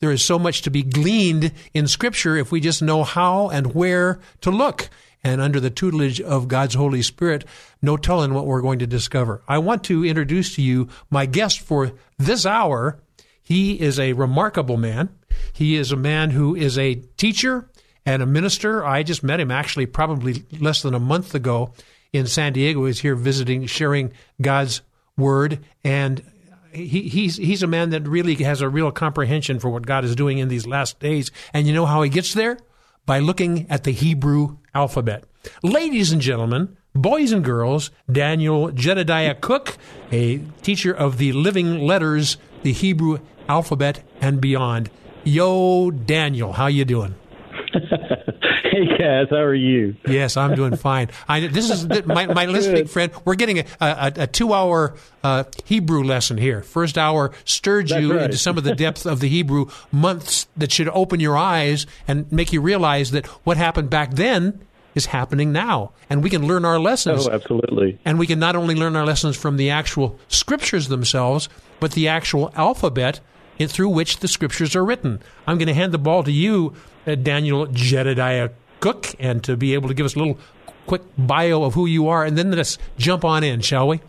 there is so much to be gleaned in Scripture if we just know how and where to look. And under the tutelage of God's Holy Spirit, no telling what we're going to discover. I want to introduce to you my guest for this hour. He is a remarkable man. He is a man who is a teacher, and a minister. I just met him actually probably less than a month ago in San Diego. He's here visiting, sharing God's word, and he, he's he's a man that really has a real comprehension for what God is doing in these last days. And you know how he gets there? By looking at the Hebrew alphabet. Ladies and gentlemen, boys and girls, Daniel Jedediah Cook, a teacher of the living letters, the Hebrew alphabet, and beyond. Yo, Daniel, how you doing? hey, Kaz, how are you? Yes, I'm doing fine. I, this is my, my listening friend. We're getting a, a, a two hour uh, Hebrew lesson here. First hour stirred That's you right. into some of the depth of the Hebrew months that should open your eyes and make you realize that what happened back then is happening now. And we can learn our lessons. Oh, absolutely. And we can not only learn our lessons from the actual scriptures themselves, but the actual alphabet in- through which the scriptures are written. I'm going to hand the ball to you, Uh, Daniel Jedediah Cook, and to be able to give us a little quick bio of who you are, and then let's jump on in, shall we?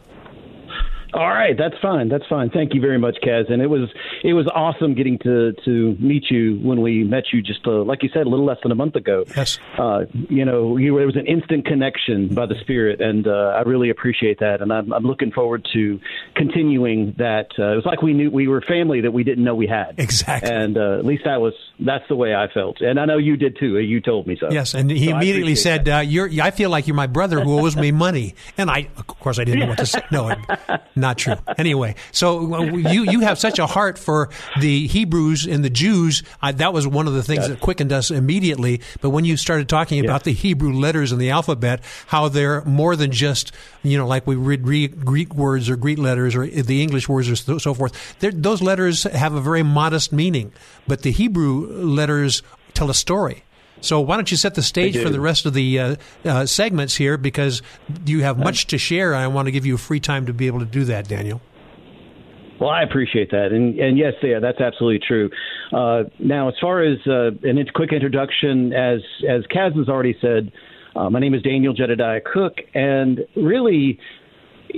All right, that's fine. That's fine. Thank you very much, Kaz. And it was it was awesome getting to to meet you when we met you just uh, like you said a little less than a month ago. Yes. Uh, you know, you, it was an instant connection by the Spirit, and uh, I really appreciate that. And I'm, I'm looking forward to continuing that. Uh, it was like we knew we were family that we didn't know we had. Exactly. And uh, at least that was that's the way I felt, and I know you did too. You told me so. Yes, and he So immediately said, uh, "You're. I feel like you're my brother who owes me money." And I, of course, I didn't know what to say. No, not true. Anyway, so you you have such a heart for the Hebrews and the Jews. I, that was one of the things Yes. that quickened us immediately. But when you started talking about the Hebrew letters and the alphabet, how they're more than just you know like we read Greek, Greek words or Greek letters or the English words or so, so forth. They're, those letters have a very modest meaning, but the Hebrew letters tell a story. So why don't you set the stage for the rest of the uh, uh, segments here because you have much to share. I want to give you free time to be able to do that, Daniel. Well, I appreciate that, and and yes, yeah, that's absolutely true. Uh, now, as far as uh, an quick introduction, as as Kaz has already said, uh, my name is Daniel Jedediah Cook, and really,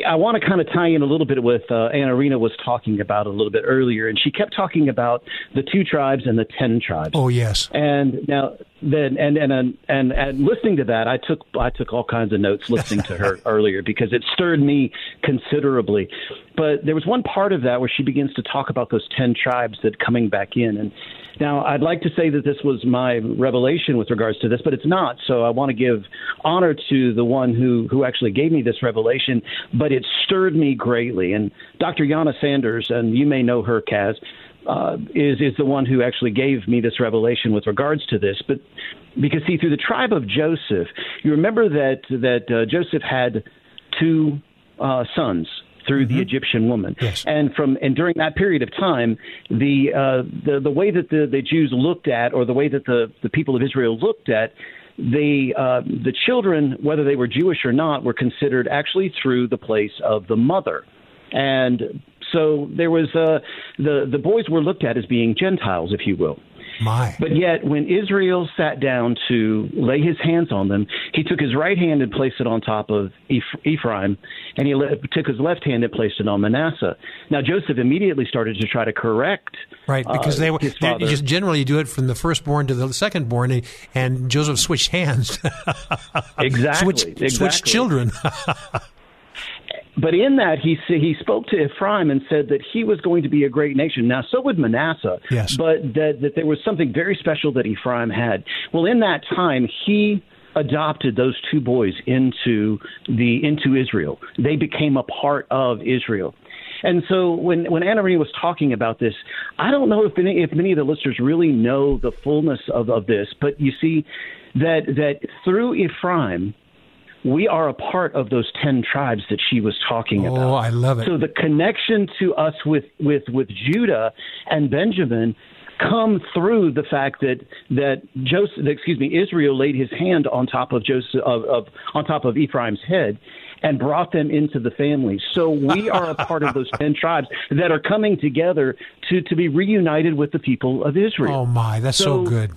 I want to kind of tie in a little bit with uh, Anarina was talking about a little bit earlier, and she kept talking about the two tribes and the ten tribes. Oh yes. And now then, and and and and, and listening to that, I took I took all kinds of notes listening to her earlier because it stirred me considerably. But there was one part of that where she begins to talk about those ten tribes that coming back in, and now, I'd like to say that this was my revelation with regards to this, but it's not. So I want to give honor to the one who, who actually gave me this revelation, but it stirred me greatly. And Dr. Yana Sanders, and you may know her, Kaz, uh, is is the one who actually gave me this revelation with regards to this. But because see, through the tribe of Joseph, you remember that that uh, Joseph had two uh, sons through mm-hmm. the Egyptian woman. Yes. And from and during that period of time, the uh, the the way that the, the Jews looked at, or the way that the the people of Israel looked at the uh, the children, whether they were Jewish or not, were considered actually through the place of the mother, and so there was uh, the the boys were looked at as being Gentiles, if you will. My. But yet, when Israel sat down to lay his hands on them, he took his right hand and placed it on top of Ephraim, and he took his left hand and placed it on Manasseh. Now, Joseph immediately started to try to correct. Right, because uh, they were just generally you do it from the firstborn to the secondborn, and, and Joseph switched hands. exactly. switched, exactly. switched children. But in that, he he spoke to Ephraim and said that he was going to be a great nation. Now, so would Manasseh. Yes. But that, that there was something very special that Ephraim had. Well, in that time, he adopted those two boys into the into Israel. They became a part of Israel. And so when when Anna Marie was talking about this, I don't know if any, if many of the listeners really know the fullness of, of this, but you see that that through Ephraim we are a part of those 10 tribes that she was talking oh, about. Oh, I love it. So the connection to us with, with, with Judah and Benjamin come through the fact that that Joseph, excuse me, Israel laid his hand on top of Joseph of, of on top of Ephraim's head and brought them into the family. So we are a part of those ten tribes that are coming together to to be reunited with the people of Israel. Oh my, that's so, so good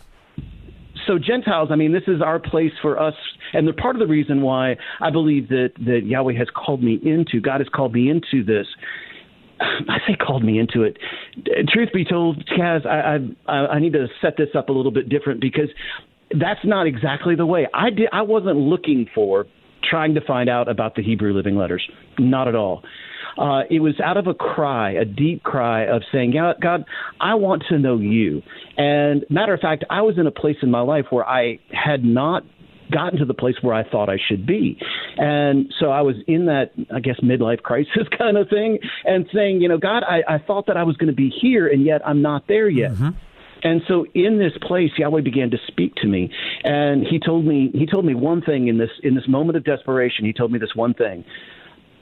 so Gentiles, I mean, this is our place for us, and the part of the reason why I believe that that Yahweh has called me into, God has called me into this. I say called me into it. Truth be told, Kaz, I, I I need to set this up a little bit different because that's not exactly the way I did. I wasn't looking for trying to find out about the Hebrew Living Letters, not at all uh, it was out of a cry, a deep cry of saying, God, I want to know you. And matter of fact, I was in a place in my life where I had not gotten to the place where I thought I should be. And so I was in that, I guess, midlife crisis kind of thing and saying, you know, God, I, I thought that I was going to be here and yet I'm not there yet. Mm-hmm. And so in this place, Yahweh began to speak to me, and he told me he told me one thing in this in this moment of desperation. He told me this one thing.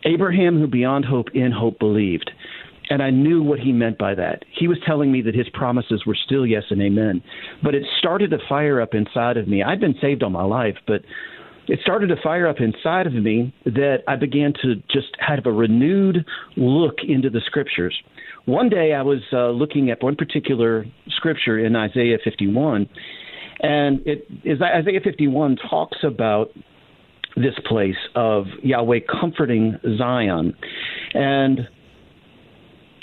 Abraham, who beyond hope in hope believed. And I knew what he meant by that. He was telling me that his promises were still yes and amen. But it started to fire up inside of me. I'd been saved all my life, but it started to fire up inside of me that I began to just have a renewed look into the scriptures. One day I was uh, looking at one particular scripture in Isaiah 51, and it is Isaiah 51 talks about this place of Yahweh comforting Zion. And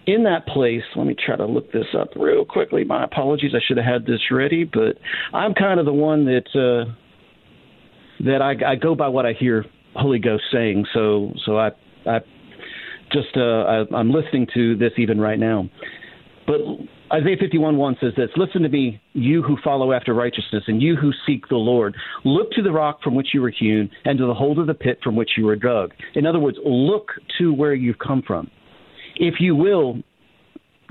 in that place, let me try to look this up real quickly. My apologies, I should have had this ready, but I'm kind of the one that uh, that I, I go by what I hear Holy Ghost saying. So so I I just uh, I, I'm listening to this even right now. But Isaiah 51 1 says this Listen to me, you who follow after righteousness, and you who seek the Lord. Look to the rock from which you were hewn, and to the hold of the pit from which you were dug. In other words, look to where you've come from. If you will,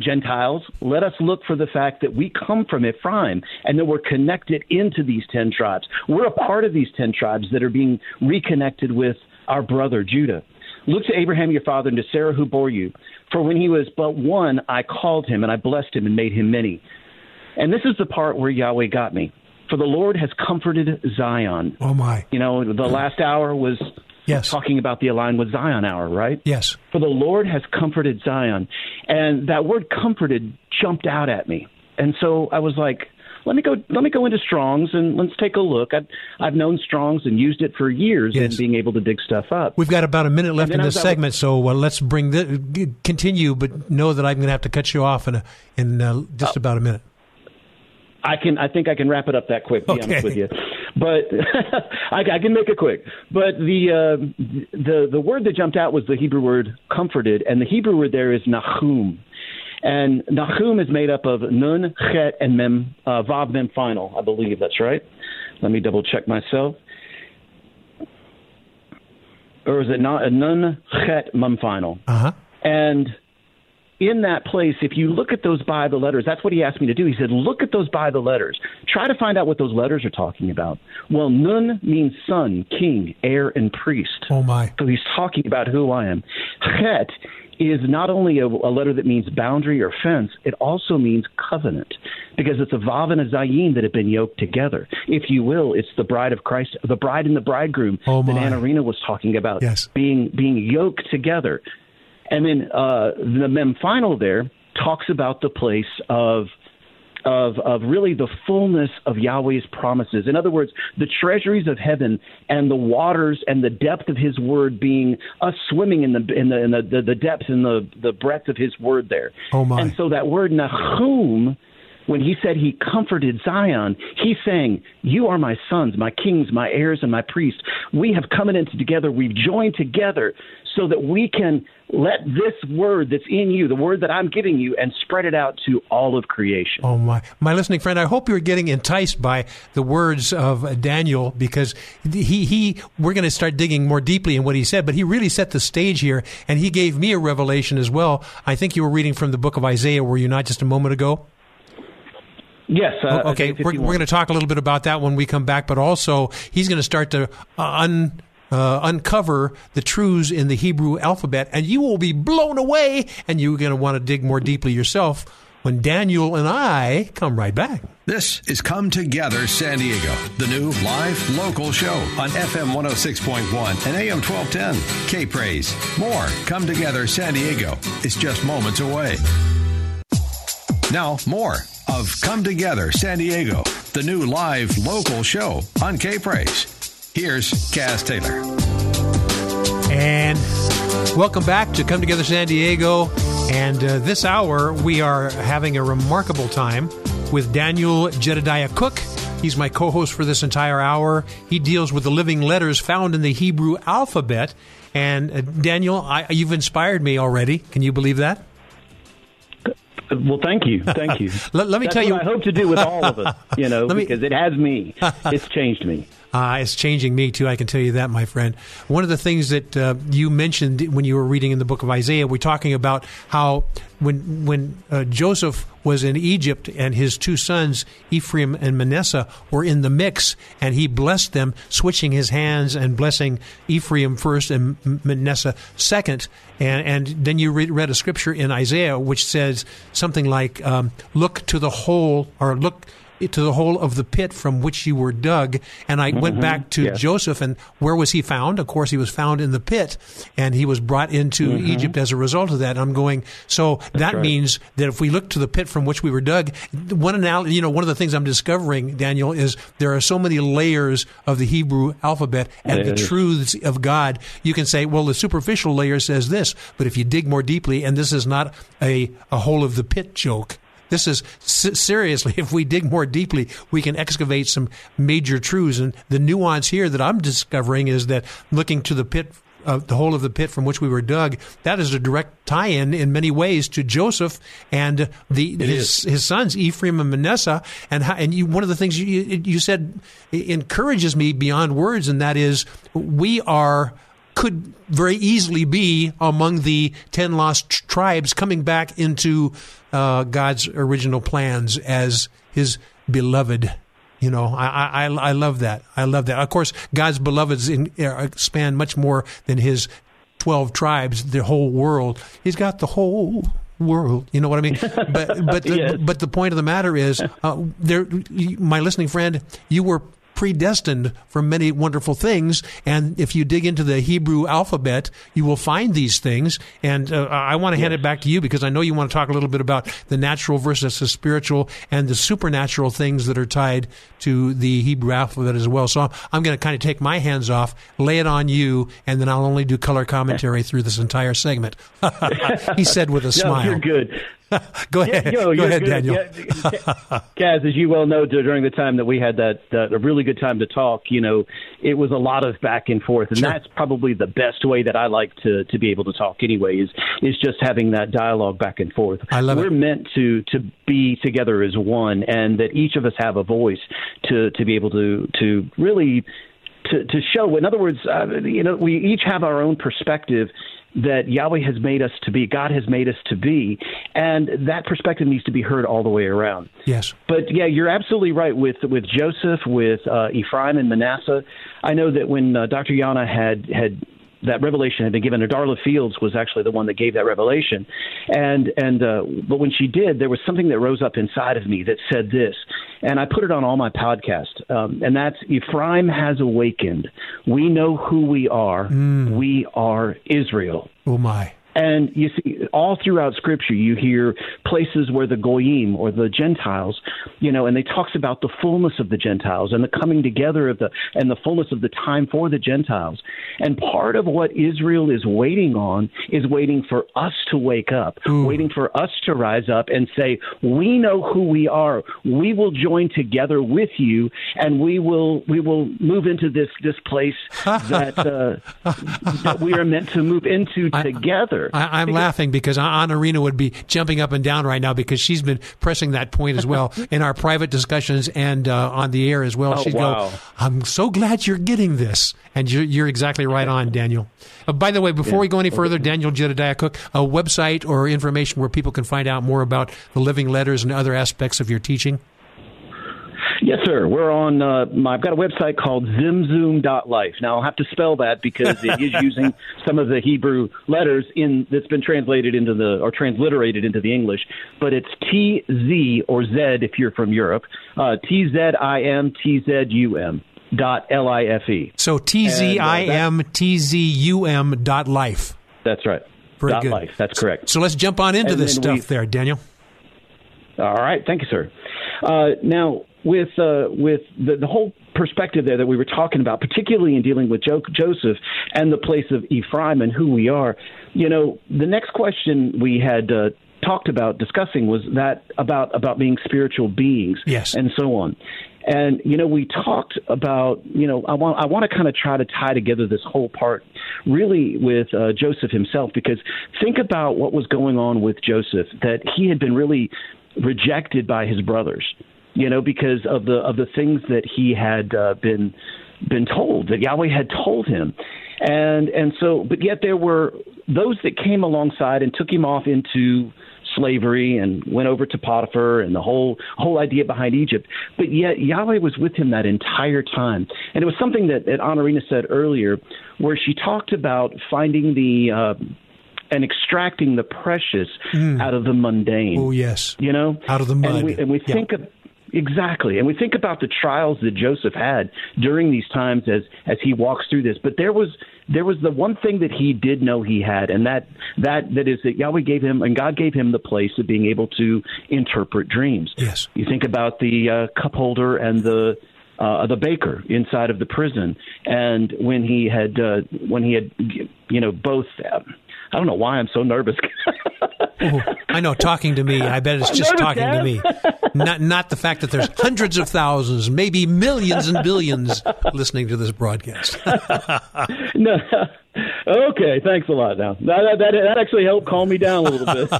Gentiles, let us look for the fact that we come from Ephraim and that we're connected into these 10 tribes. We're a part of these 10 tribes that are being reconnected with our brother Judah. Look to Abraham your father and to Sarah who bore you. For when he was but one, I called him and I blessed him and made him many. And this is the part where Yahweh got me. For the Lord has comforted Zion. Oh my! You know, the last hour was yes. talking about the Align with Zion hour, right? Yes. For the Lord has comforted Zion, and that word "comforted" jumped out at me, and so I was like, let me go let me go into Strong's and let's take a look. I've, I've known Strong's and used it for years Yes. and being able to dig stuff up. We've got about a minute left in this segment, so uh, let's bring the continue. But know that I'm going to have to cut you off in a, in uh, just about a minute. I can I think I can wrap it up that quick. To be Okay. honest with you, but I, I can make it quick. But the uh, the the word that jumped out was the Hebrew word comforted, and the Hebrew word there is nachum. And Nahum is made up of Nun, Chet, and Mem, uh, Vav, Mem final. I believe that's right. Let me double check myself. Or is it not a Nun, Chet, Mem final? Uh huh. And in that place, if you look at those by the letters, that's what he asked me to do. He said, look at those by the letters. Try to find out what those letters are talking about. Well, Nun means son, king, heir, and priest. Oh my! So he's talking about who I am. Chet is not only a, a letter that means boundary or fence, it also means covenant because it's a vav and a zayin that have been yoked together. If you will, it's the bride of Christ, the bride and the bridegroom Oh, that. Anarina was talking about Yes. being being yoked together. And then uh, the mem final there talks about the place of of of really the fullness of Yahweh's promises. In other words, the treasuries of heaven and the waters and the depth of His word being us swimming in the in the in the, the, the depth and the the breadth of His word there. Oh, my. And so that word Nahum. When he said he comforted Zion, he's saying, You are my sons, my kings, my heirs, and my priests. We have covenanted together. We've joined together so that we can let this word that's in you, the word that I'm giving you, and spread it out to all of creation. Oh my! My listening friend, I hope you're getting enticed by the words of Daniel because he he we're going to start digging more deeply in what he said, but he really set the stage here, and he gave me a revelation as well. I think you were reading from the book of Isaiah, were you not, just a moment ago? Yes. Uh, okay, we're, we're going to talk a little bit about that when we come back, but also he's going to start to un. Uh, uncover the truths in the Hebrew alphabet, and you will be blown away, and you're going to want to dig more deeply yourself when Daniel and I come right back. This is Come Together San Diego, the new live local show on FM 106.1 and AM 1210. K Praise. More Come Together San Diego is just moments away. Now, more of Come Together San Diego, the new live local show on K Praise. Here's Kaz Taylor. And welcome back to Come Together San Diego. And uh, this hour, we are having a remarkable time with Daniel Jedediah Cook. He's my co host for this entire hour. He deals with the living letters found in the Hebrew alphabet. And uh, Daniel, I, you've inspired me already. Can you believe that? Well, thank you, thank you. Let- let me That's tell you- I hope to do with all of us, you know, Let me- because it has me. It's changed me. Uh, it's changing me too. I can tell you that, my friend. One of the things that uh, you mentioned when you were reading in the book of Isaiah, we're talking about how when when uh, Joseph was in Egypt and his two sons Ephraim and Manasseh were in the mix, and he blessed them, switching his hands and blessing Ephraim first and Manasseh second. And and then you read, read a scripture in Isaiah which says something like, um, "Look to the whole," or "Look." To the hole of the pit from which you were dug. And I went mm-hmm. back to yes. Joseph, and where was he found? Of course, he was found in the pit, and he was brought into mm-hmm. Egypt as a result of that. And I'm going. So that right. means that if we look to the pit from which we were dug, one analogy, you know, one of the things I'm discovering, Daniel, is there are so many layers of the Hebrew alphabet and the truths of God. You can say, well, the superficial layer says this, but if you dig more deeply, and this is not a a hole of the pit joke. This is seriously, if we dig more deeply, we can excavate some major truths. And the nuance here that I'm discovering is that looking to the pit, uh, the hole of the pit from which we were dug, that is a direct tie-in in many ways to Joseph and the his, his sons Ephraim and Manasseh. And how, and you, one of the things you you said encourages me beyond words, and that is we are could very easily be among the 10 lost tribes coming back into uh, God's original plans as his beloved. You know, I, I, I love that. I love that. Of course, God's beloveds in, uh, span much more than his 12 tribes, the whole world. He's got the whole world. You know what I mean? But but the, Yes. but the point of the matter is, uh, there, my listening friend, you were predestined for many wonderful things. And if you dig into the Hebrew alphabet, you will find these things. And uh, I want to hand it back to you because I know you want to talk a little bit about the natural versus the spiritual and the supernatural things that are tied to the Hebrew alphabet as well. So I'm going to kind of take my hands off, lay it on you, and then I'll only do color commentary through this entire segment. he said with a No, smile. you're good. Go ahead. Yeah, yo, Go ahead. Daniel. Kaz, as you well know, dur- during the time that we had that uh, a really good time to talk, you know, it was a lot of back and forth, and Sure. that's probably the best way that I like to to be able to talk. Anyway, is is just having that dialogue back and forth. I love it. We're it. meant to to be together as one, and that each of us have a voice to to be able to to really to, to show. In other words, uh, you know, we each have our own perspective that Yahweh has made us to be, God has made us to be, and that perspective needs to be heard all the way around. Yes. But yeah, you're absolutely right with with Joseph, with uh, Ephraim and Manasseh. I know that when uh, Dr. Yana had had that revelation had been given to Darla Fields was actually the one that gave that revelation, and and uh, but when she did, there was something that rose up inside of me that said this, and I put it on all my podcasts, um, and that's Ephraim has awakened. We know who we are. We are Israel. Oh my. And you see, all throughout Scripture, you hear places where the goyim or the Gentiles, you know, and they talks about the fullness of the Gentiles and the coming together of the and the fullness of the time for the Gentiles. And part of what Israel is waiting on is waiting for us to wake up, waiting for us to rise up and say, "We know who we are. We will join together with you, and we will we will move into this this place that uh, that we are meant to move into together." I, I'm laughing because Anarina would be jumping up and down right now because she's been pressing that point as well in our private discussions and uh, on the air as well. Oh, She'd wow. go, "I'm so glad you're getting this," and you're, you're exactly right on, Daniel. Uh, by the way, before we go any further, Daniel Jedediah Cook, a website or information where people can find out more about the living letters and other aspects of your teaching. Yes, sir. We're on. Uh, my, I've got a website called tzimtzum.life. Now I'll have to spell that because it is using some of the Hebrew letters in that's been translated into the or transliterated into the English. But it's T Z or Z if you're from Europe. Uh, T Z I M T Z U M dot L I F E. So T Z I M T Z U M dot life. That's right. Very dot good. life. That's correct. So let's jump on into And this stuff we- there, Daniel. All right, thank you, sir. Uh, now, with uh, with the, the whole perspective there that we were talking about, particularly in dealing with jo- Joseph and the place of Ephraim and who we are, you know, the next question we had uh, talked about discussing was that about about being spiritual beings, Yes. and so on. And you know, we talked about you know, I want I want to kind of try to tie together this whole part really with uh, Joseph himself because think about what was going on with Joseph that he had been really rejected by his brothers, you know, because of the of the things that he had uh, been been told that Yahweh had told him, and and so, but yet there were those that came alongside and took him off into slavery and went over to Potiphar and the whole whole idea behind Egypt. But yet Yahweh was with him that entire time, and it was something that, that Anarina said earlier, where she talked about finding the. Uh, and extracting the precious out of the mundane Oh yes, you know, Out of the mud. And we, and we Yeah. think of exactly, and we think about the trials that Joseph had during these times as as he walks through this. But there was there was the one thing that he did know he had, and that that that is that Yahweh gave him and God gave him the place of being able to interpret dreams. Yes. You think about the uh, cup holder and the uh, the baker inside of the prison, and when he had uh, when he had you know both. I don't know why I'm so nervous. Oh, I know. Talking to me, I bet it's just Nervous, talking to me. Not not the fact that there's hundreds of thousands, maybe millions and billions listening to this broadcast. no. Okay, thanks a lot. Now that, that that actually helped calm me down a little bit.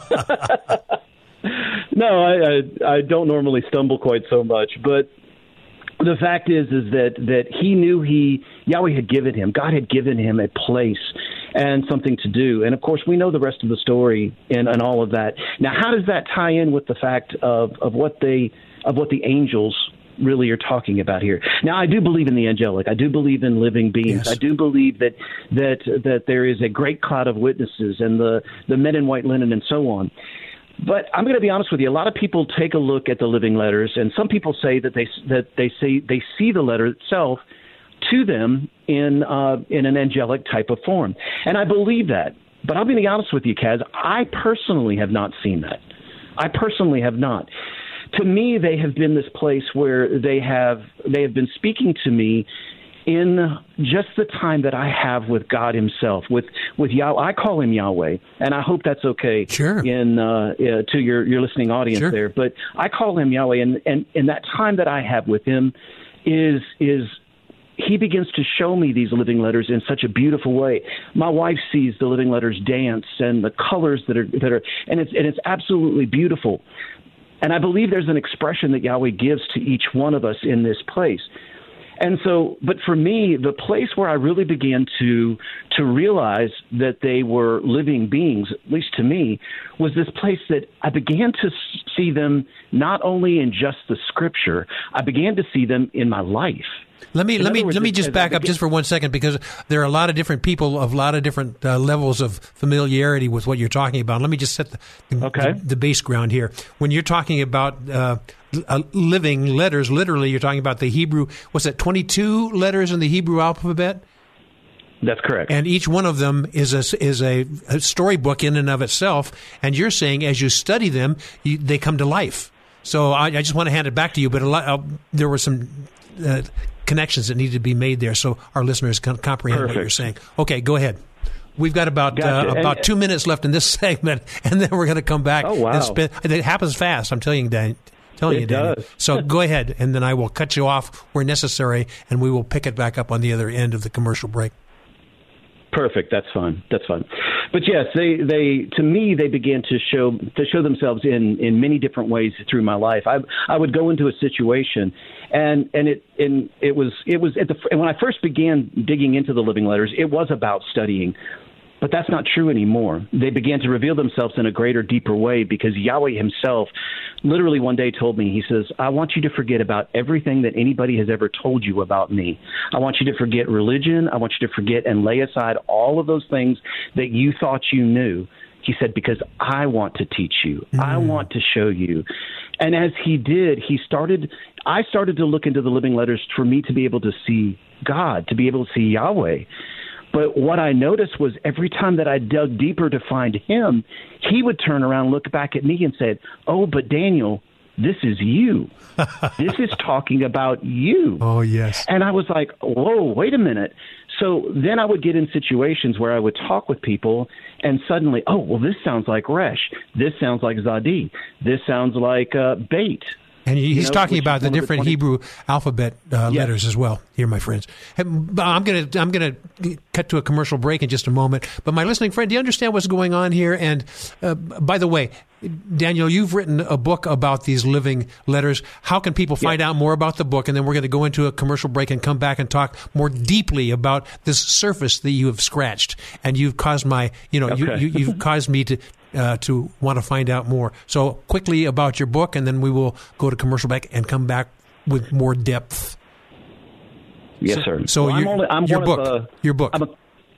no, I, I I don't normally stumble quite so much, but the fact is is that that he knew he Yahweh had given him, God had given him a place and something to do. And of course, we know the rest of the story and, and all of that. Now, how does that tie in with the fact of of what they of what the angels really are talking about here. Now, I do believe in the angelic. I do believe in living beings. Yes. I do believe that that that there is a great cloud of witnesses and the the men in white linen and so on. But I'm going to be honest with you. A lot of people take a look at the living letters, and some people say that they that they say they see the letter itself to them in uh, in an angelic type of form, and I believe that. But I'll be honest with you, Kaz. I personally have not seen that. I personally have not. To me, they have been this place where they have they have been speaking to me in just the time that I have with God Himself, with with Yahweh. I call Him Yahweh, and I hope that's okay. Sure. In uh, uh, to your your listening audience Sure. there, but I call Him Yahweh, and and and that time that I have with Him is is he begins to show me these living letters in such a beautiful way. My wife sees the living letters dance and the colors that are that are and it's and it's absolutely beautiful. And I believe there's an expression that Yahweh gives to each one of us in this place. And so, but for me, the place where I really began to to realize that they were living beings, at least to me, was this place that I began to see them not only in just the scripture, I began to see them in my life. Let me In let me words, let me just back up just for one second because there are a lot of different people of a lot of different uh, levels of familiarity with what you're talking about. Let me just set the, the, Okay. the, base ground here. When you're talking about uh, uh, living letters, literally, you're talking about the Hebrew. What's that? 22 letters in the Hebrew alphabet. That's correct. And each one of them is a, is a, a storybook in and of itself. And you're saying as you study them, you, they come to life. So I, I just want to hand it back to you, but a lot, uh, there were some uh, connections that needed to be made there, so our listeners can comprehend what you're saying. Okay, go ahead. We've got about Gotcha. uh, And- about two minutes left in this segment, and then we're going to come back. Oh, wow. And spend, it happens fast. I'm telling you, Dan. Telling It you, does. So go ahead, and then I will cut you off where necessary, and we will pick it back up on the other end of the commercial break. Perfect. That's fine. That's fine. But yes, they they to me they began to show to show themselves in in many different ways through my life. I I would go into a situation, and and it and it was it was at the and when I first began digging into the living letters, it was about studying. But that's not true anymore. They began to reveal themselves in a greater, deeper way because Yahweh Himself literally one day told me, He says, I want you to forget about everything that anybody has ever told you about me. I want you to forget religion. I want you to forget and lay aside all of those things that you thought you knew. He said, because I want to teach you. I mm. want to show you. And as he did, he started, I started to look into the living letters for me to be able to see God, to be able to see Yahweh. But what I noticed was every time that I dug deeper to find him, he would turn around, look back at me, and said, "Oh, but Daniel, this is you. this is talking about you." Oh yes. And I was like, "Whoa, wait a minute." So then I would get in situations where I would talk with people, and suddenly, oh, well, this sounds like Resh. This sounds like Zadi. This sounds like uh, Beit. And he- he's know, talking about the the different 20 Hebrew alphabet uh, Yes. letters as well. Here, my friends. I'm going to I'm going to cut to a commercial break in just a moment. But my listening friend, do you understand what's going on here? And uh, by the way, Daniel, you've written a book about these living letters. How can people find out more about the book? And then we're going to go into a commercial break and come back and talk more deeply about this surface that you have scratched. And you've caused my, you know, you, you, you've caused me to uh, to want to find out more. So quickly about your book, and then we will go to commercial break and come back with more depth. Yes, So- sir. so Well, I'm your- only, I'm your one book. Of, uh, Your book. I'm a,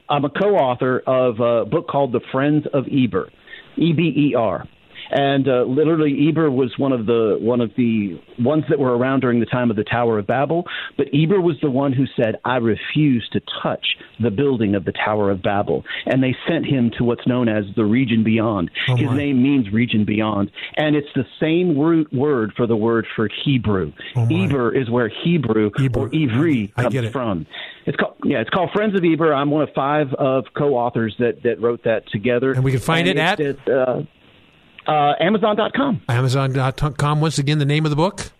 I'm a co-author of a book called The Friends of Eber, E B E R. And uh, literally, Eber was one of the one of the ones that were around during the time of the Tower of Babel. But Eber was the one who said, "I refuse to touch the building of the Tower of Babel." And they sent him to what's known as the region beyond. Oh, His name means region beyond, and it's the same root word for the word for Hebrew. Oh. Eber is where Hebrew Hebrew. or Ivri comes it. from. It's called yeah, it's called Friends of Eber. I'm one of five of co-authors that that wrote that together. And we can find it it's at? uh, uh, Amazon.com. Amazon.com. Once again, the name of the book.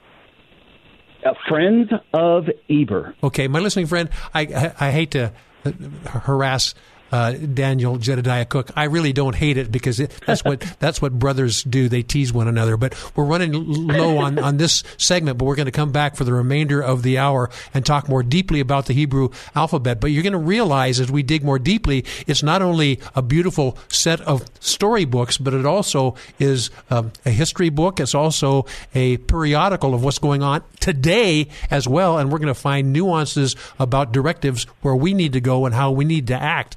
Uh, Friends of Eber. Okay, my listening friend, I I, I hate to uh, harass uh, Daniel Jedediah Cook. I really don't hate it because it, that's what that's what brothers do. They tease one another. But we're running low on on this segment. But we're going to come back for the remainder of the hour and talk more deeply about the Hebrew alphabet. But you're going to realize as we dig more deeply, it's not only a beautiful set of storybooks, but it also is um, a history book. It's also a periodical of what's going on today as well. And we're going to find nuances about directives where we need to go and how we need to act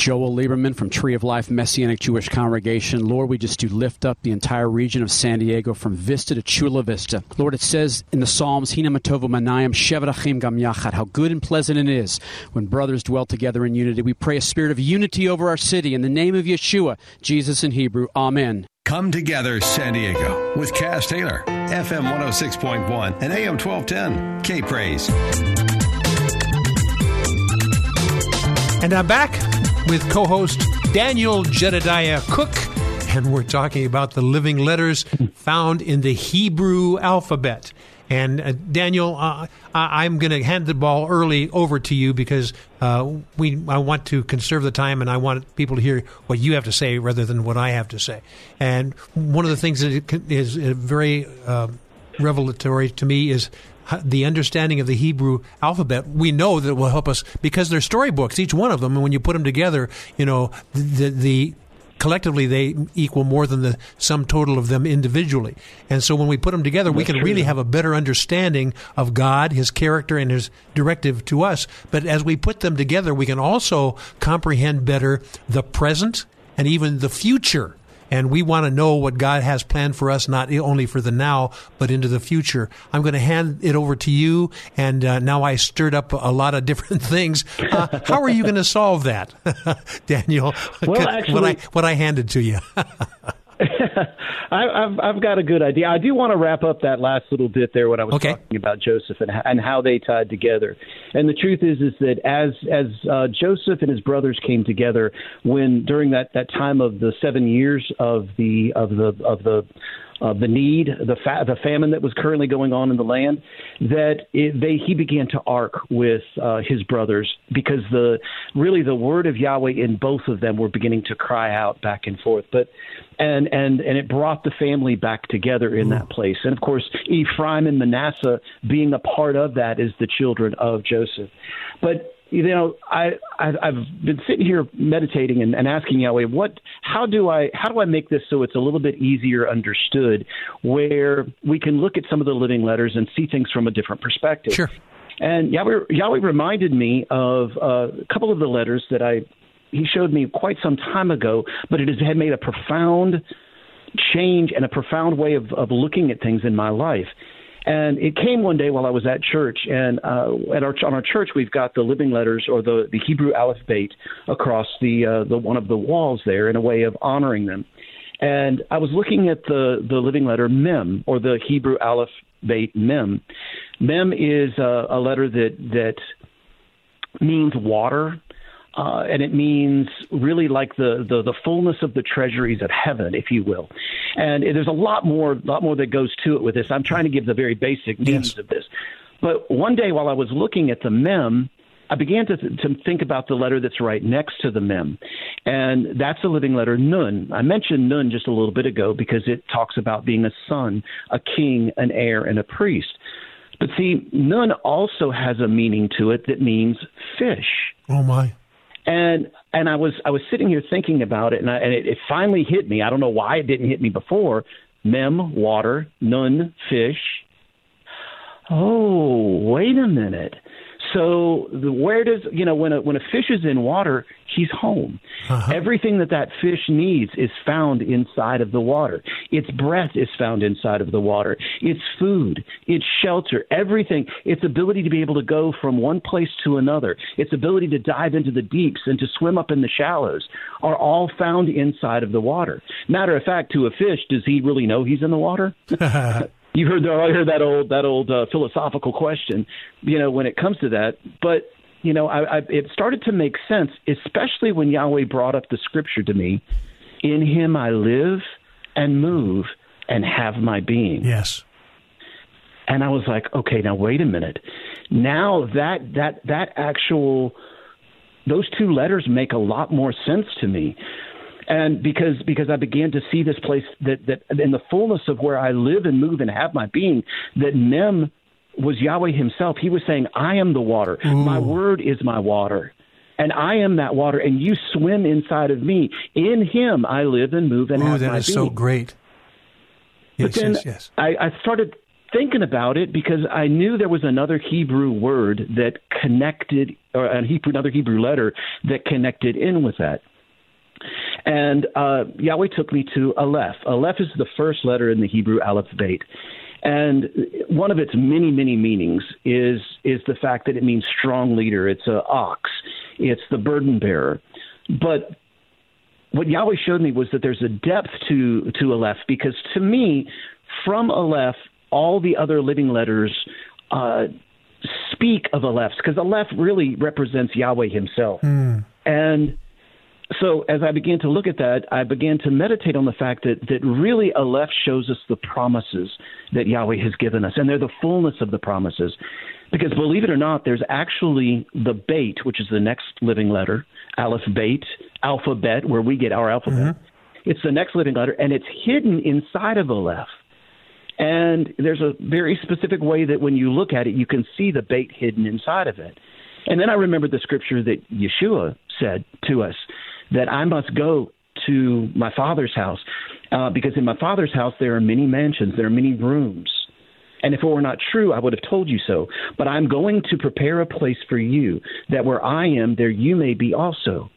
Joel Lieberman from Tree of Life Messianic Jewish Congregation. Lord, we just do lift up the entire region of San Diego from Vista to Chula Vista. Lord, it says in the Psalms, Hina Matovu Manayim Shevarachim Gam Yachad, how good and pleasant it is when brothers dwell together in unity. We pray a spirit of unity over our city in the name of Yeshua, Jesus in Hebrew. Amen. Come Together San Diego with Kaz Taylor, FM 106.1 and AM 1210. K Praise. And I'm back with co host Daniel Jedediah Cook, and we're talking about the living letters found in the Hebrew alphabet. And uh, Daniel, uh, I- I'm going to hand the ball early over to you because uh, we I want to conserve the time and I want people to hear what you have to say rather than what I have to say. And one of the things that is uh, very uh, revelatory to me is the understanding of the Hebrew alphabet. We know that it will help us because they're storybooks, each one of them. And when you put them together, you know the the collectively they equal more than the sum total of them individually. And so when we put them together, we can true. really have a better understanding of God, His character, and His directive to us. But as we put them together, we can also comprehend better the present and even the future. And we want to know what God has planned for us, not only for the now, but into the future. I'm going to hand it over to you. And uh, now I stirred up a lot of different things. Uh, how are you going to solve that, Daniel? Well, what actually- I what I handed to you. I, I've I've got a good idea. I do want to wrap up that last little bit there when I was Okay. talking about Joseph and and how they tied together. And the truth is is that as as uh, Joseph and his brothers came together when during that that time of the seven years of the of the of the the need, the fa- the famine that was currently going on in the land, that it, they he began to arc with uh, his brothers because the really the word of Yahweh in both of them were beginning to cry out back and forth. But and and and it brought the family back together in that place. And of course, Ephraim and Manasseh being a part of that is the children of Joseph. But you know, I I've, I've been sitting here meditating and, and asking Yahweh, what, how do I, how do I make this so it's a little bit easier understood, where we can look at some of the living letters and see things from a different perspective. Sure. And Yahweh, Yahweh reminded me of uh, a couple of the letters that I he showed me quite some time ago, but it has had made a profound change and a profound way of, of looking at things in my life. And it came one day while I was at church, and uh, at our on our church we've got the living letters or the, the Hebrew alphabet across the uh, the one of the walls there in a way of honoring them. And I was looking at the the living letter Mem or the Hebrew aleph alphabet Mem. Mem is a, a letter that that means water, uh, and it means really like the, the the fullness of the treasuries of heaven, if you will. And there's a lot more lot more that goes to it with this. I'm trying to give the very basic meanings of this. But one day while I was looking at the mem, I began to, to think about the letter that's right next to the mem, and that's the living letter Nun. I mentioned Nun just a little bit ago because it talks about being a son, a king, an heir, and a priest. But see, Nun also has a meaning to it that means fish. Oh my! And and I was I was sitting here thinking about it, and, I, and it, it finally hit me. I don't know why it didn't hit me before. Mem, water, nun, fish. Oh, wait a minute. So the, where does you know when a when a fish is in water, he's home. Uh-huh. Everything that that fish needs is found inside of the water. Its breath is found inside of the water. Its food, its shelter, everything. Its ability to be able to go from one place to another. Its ability to dive into the deeps and to swim up in the shallows are all found inside of the water. Matter of fact, to a fish, does he really know he's in the water? You heard the, I heard that old that old uh, philosophical question, you know, when it comes to that. But you know, I, I, it started to make sense, especially when Yahweh brought up the scripture to me. In Him I live and move and have my being. Yes. And I was like, okay, now wait a minute. Now that that that actual those two letters make a lot more sense to me. And because because I began to see this place that that in the fullness of where I live and move and have my being, that Mem was Yahweh Himself. He was saying, "I am the water. Ooh. My word is my water." And I am that water, and you swim inside of me. In Him, I live and move and Ooh, have that my is being. so great. Yes, but then yes, yes. I, I started thinking about it because I knew there was another Hebrew word that connected, or a Hebrew, another Hebrew letter that connected in with that. And uh, Yahweh took me to Aleph. Aleph is the first letter in the Hebrew alphabet. And one of its many, many meanings is is the fact that it means strong leader. It's a ox. It's the burden bearer. But what Yahweh showed me was that there's a depth to to Aleph because to me, from Aleph, all the other living letters uh, speak of Aleph because Aleph really represents Yahweh Himself. Mm. And so as I began to look at that, I began to meditate on the fact that, that really Aleph shows us the promises that Yahweh has given us, and they're the fullness of the promises. Because believe it or not, there's actually the bait, which is the next living letter, Aleph bait, alphabet, where we get our alphabet. Mm-hmm. It's the next living letter, and it's hidden inside of Aleph. And there's a very specific way that when you look at it, you can see the bait hidden inside of it. And then I remembered the scripture that Yeshua said to us that I must go to my father's house uh, because in my father's house there are many mansions, there are many rooms. And if it were not true, I would have told you so. But I'm going to prepare a place for you, that where I am, there you may be also.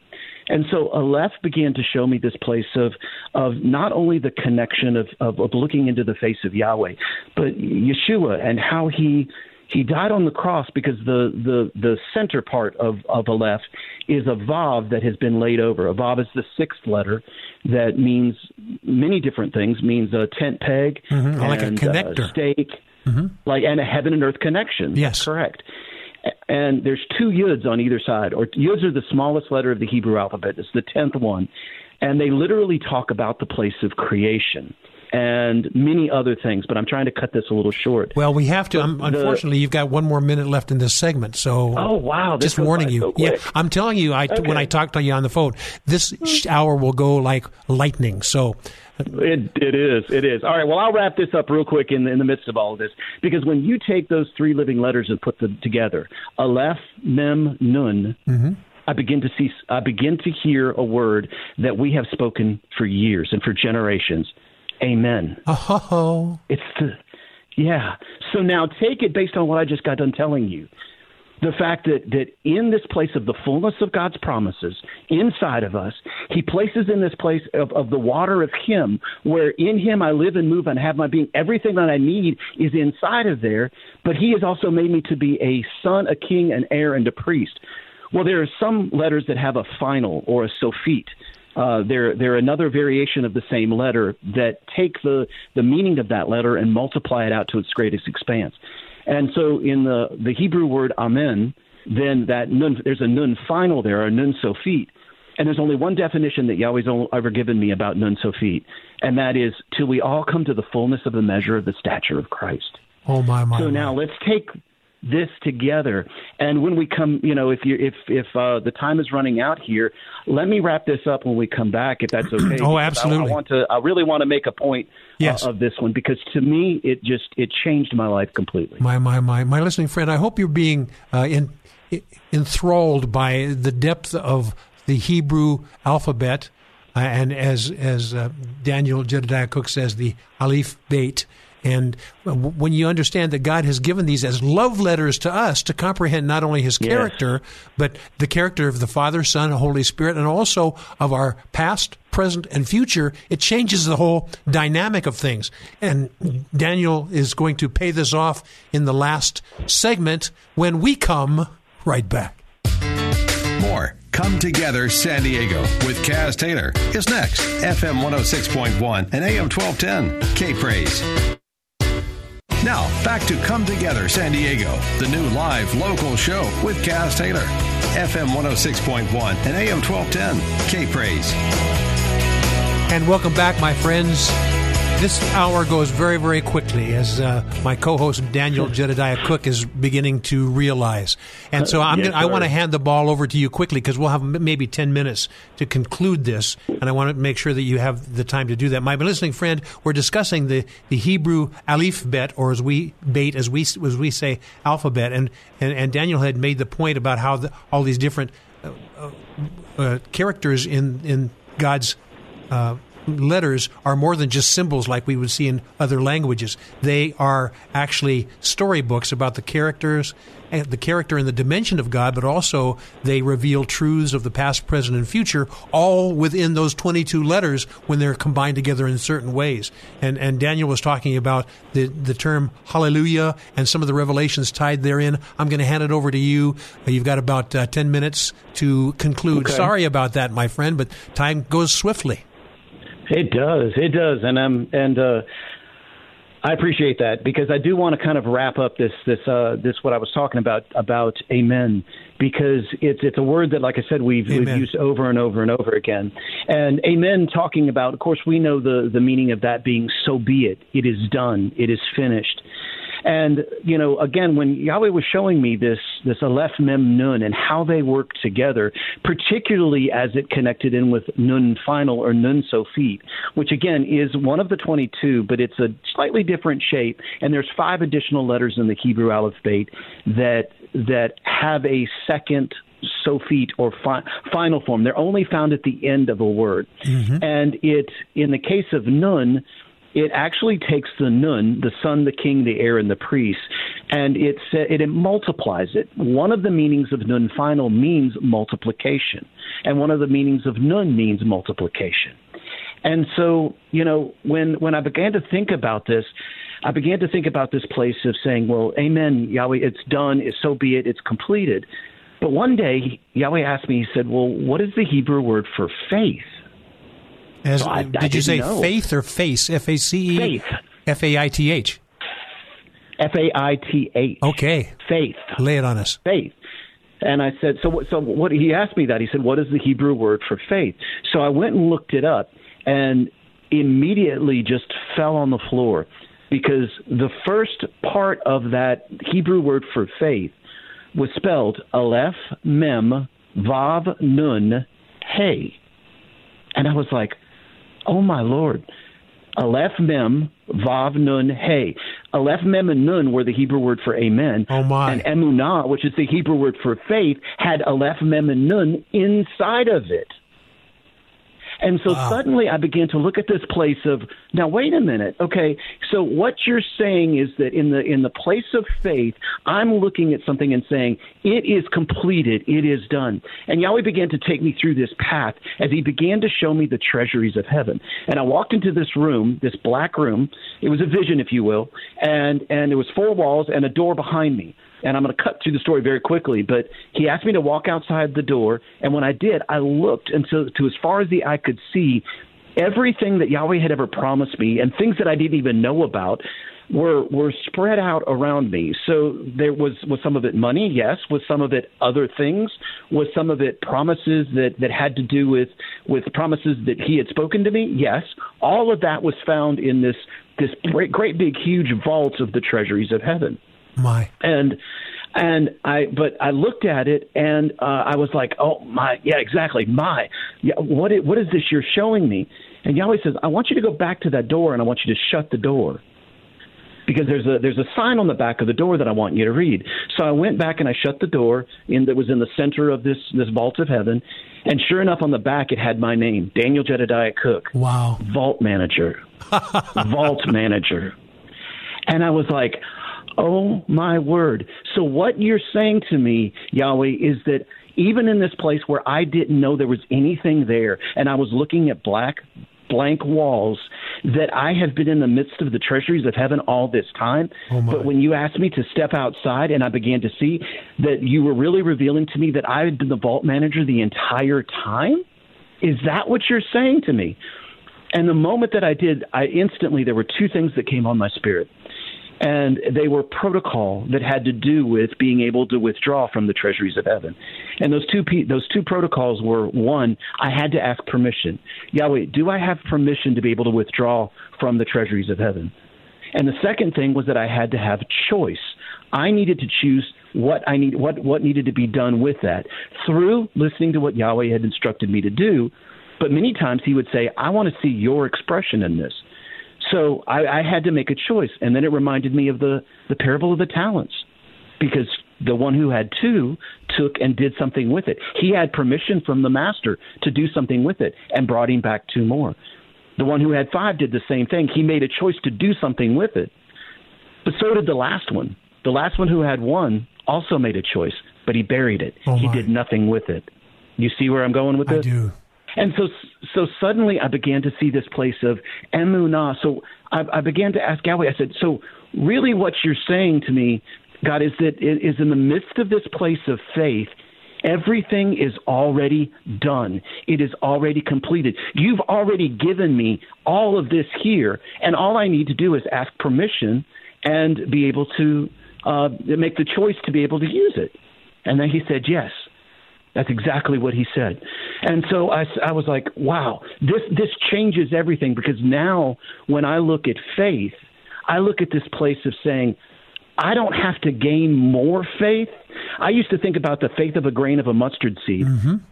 And so Aleph began to show me this place of of not only the connection of, of, of looking into the face of Yahweh, but Yeshua and how he he died on the cross because the the the center part of of Aleph is a vav that has been laid over. A vav is the sixth letter that means many different things. Means a tent peg, mm-hmm. like and, a connector, uh, stake, mm-hmm. like and a heaven and earth connection. Yes, correct. And there's two yuds on either side, or yuds are the smallest letter of the Hebrew alphabet. It's the tenth one, and they literally talk about the place of creation and many other things. But I'm trying to cut this a little short. Well, we have to. The, unfortunately, you've got one more minute left in this segment. So, oh wow, just warning you. So yeah, I'm telling you. I okay. when I talked to you on the phone, this hour will go like lightning. So. It it is it is all right. Well, I'll wrap this up real quick in in the midst of all of this because when you take those three living letters and put them together, Aleph, Mem, Nun, mm-hmm. I begin to see I begin to hear a word that we have spoken for years and for generations. Amen. Oh, it's the yeah. So now take it based on what I just got done telling you. The fact that, that in this place of the fullness of God's promises inside of us, He places in this place of, of the water of Him, where in Him I live and move and have my being. Everything that I need is inside of there, but He has also made me to be a son, a king, an heir, and a priest. Well, there are some letters that have a final or a sophit. Uh, they're they're another variation of the same letter that take the the meaning of that letter and multiply it out to its greatest expanse. And so in the the Hebrew word amen, then that nun there's a nun final there, a nun sophit. And there's only one definition that Yahweh's ever given me about nun sophit, and that is till we all come to the fullness of the measure of the stature of Christ. Oh my my! So my. now let's take this together. And when we come, you know, if you if if uh, the time is running out here, let me wrap this up when we come back, if that's okay. oh, absolutely. I, I, want to. I really want to make a point yes. uh, of this one because to me, it just it changed my life completely. My my my my listening friend, I hope you're being uh, in, enthralled by the depth of the Hebrew alphabet. Uh, and as as uh, Daniel Jedediah Cook says, the Aleph Beit, and when you understand that God has given these as love letters to us to comprehend not only His character, yes. but the character of the Father, Son, and Holy Spirit, and also of our past, present, and future, it changes the whole dynamic of things. And Daniel is going to pay this off in the last segment when we come right back. More Come Together San Diego with Kaz Taylor is next. FM 106.1 and AM 1210. K Praise. Now, back to Come Together San Diego, the new live local show with Kaz Taylor. FM 106.1 and AM 1210. K Praise. And welcome back, my friends. This hour goes very, very quickly, as uh, my co-host Daniel Jedediah Cook is beginning to realize. And so I'm Yes, gonna, I want to hand the ball over to you quickly because we'll have maybe 10 minutes to conclude this, and I want to make sure that you have the time to do that. My listening friend, we're discussing the, the Hebrew alphabet, or as we bait, as we as we say, alphabet, and and, and Daniel had made the point about how the, all these different uh, uh, uh, characters in in God's uh, letters are more than just symbols like we would see in other languages. They are actually storybooks about the characters, the character and the dimension of God, but also they reveal truths of the past, present, and future, all within those 22 letters when they're combined together in certain ways. And and Daniel was talking about the the term Hallelujah and some of the revelations tied therein. I'm going to hand it over to you. You've got about uh, 10 minutes to conclude. Okay. Sorry about that, my friend, but time goes swiftly. It does. It does. And I'm and uh I appreciate that because I do want to kind of wrap up this this uh this what I was talking about about amen because it's it's a word that like I said we've we've used over and over and over again. And amen talking about of course we know the the meaning of that being so be it. It is done. It is finished. And you know, again, when Yahweh was showing me this this Aleph Mem Nun and how they work together, particularly as it connected in with Nun Final or Nun Sofit, which again is one of the 22, but it's a slightly different shape. And there's five additional letters in the Hebrew alphabet that that have a second Sophit or fi- final form. They're only found at the end of a word. Mm-hmm. And it, in the case of Nun, it actually takes the nun, the son, the king, the heir, and the priest, and it, it, it multiplies it. One of the meanings of nun final means multiplication, and one of the meanings of nun means multiplication. And so, you know, when when I began to think about this, I began to think about this place of saying, "Well, Amen, Yahweh, it's done. It's so be it. It's completed." But one day, Yahweh asked me. He said, "Well, what is the Hebrew word for faith?" As, So I- I did you say know. faith or face? F A C E? Faith. F A I T H. F A I T H. Okay. Faith. Lay it on us. faith. And I said, so what? So what? He asked me that. He said, what is the Hebrew word for faith? So I went and looked it up, and immediately just fell on the floor because the first part of that Hebrew word for faith was spelled Aleph Mem Vav Nun Hey, and I was like, oh my lord. Aleph Mem, Vav Nun Hey. Aleph Mem and Nun were the Hebrew word for amen. Oh my. And Emunah, which is the Hebrew word for faith, had Aleph Mem and Nun inside of it. And so suddenly I began to look at this place of now wait a minute. Okay, so what you're saying is that in the in the place of faith, I'm looking at something and saying it is completed, it is done. And Yahweh began to take me through this path as he began to show me the treasuries of heaven. And I walked into this room, this black room. It was a vision if you will, and and it was four walls and a door behind me and I'm going to cut through the story very quickly. But he asked me to walk outside the door, and when I did, I looked until to as far as the eye could see, everything that Yahweh had ever promised me, and things that I didn't even know about. Were were spread out around me. So there was was some of it money, yes. Was some of it other things? Was some of it promises that that had to do with with promises that he had spoken to me? Yes. All of that was found in this this great great big huge vault of the treasuries of heaven My. and and I but I looked at it and uh, I was like, oh my, yeah, exactly, my, yeah, what i- what is this you're showing me? And Yahweh says, I want you to go back to that door and I want you to shut the door. Because there's a there's a sign on the back of the door that I want you to read. So I went back and I shut the door in that was in the center of this this vault of heaven, and sure enough on the back it had my name, Daniel Jedediah Cook Wow. vault manager, vault manager. And I was like, oh my word. So what you're saying to me, Yahweh, is that even in this place where I didn't know there was anything there, and I was looking at black, blank walls, that I have been in the midst of the treasuries of heaven all this time. Oh, but when you asked me to step outside and I began to see that you were really revealing to me that I had been the vault manager the entire time, is that what you're saying to me? And the moment that I did, I instantly there were two things that came on my spirit. And they were protocol that had to do with being able to withdraw from the treasuries of heaven. And those two those two protocols were one, I had to ask permission. Yahweh, do I have permission to be able to withdraw from the treasuries of heaven. And the second thing was that I had to have choice. I needed to choose what I need, what what needed to be done with that through listening to what Yahweh had instructed me to do. But many times He would say, "I want to see your expression in this." So I, I had to make a choice, and then it reminded me of the the parable of the talents, because the one who had two took and did something with it. He had permission from the master to do something with it, and brought him back two more. The one who had five did the same thing. He made a choice to do something with it. But so did the last one. The last one who had one also made a choice, but he buried it. Oh, he did nothing with it. You see where I'm going with I this? do. And so, so suddenly I began to see this place of emunah. So I, I began to ask Yahweh. I said, so really, what you're saying to me, God, is that it is in the midst of this place of faith. Everything is already done. It is already completed. You've already given me all of this here, and all I need to do is ask permission and be able to uh, make the choice to be able to use it. And then he said, yes. That's exactly what he said. And so I, I was like, wow, this, this changes everything because now when I look at faith, I look at this place of saying, I don't have to gain more faith. I used to think about the faith of a grain of a mustard seed,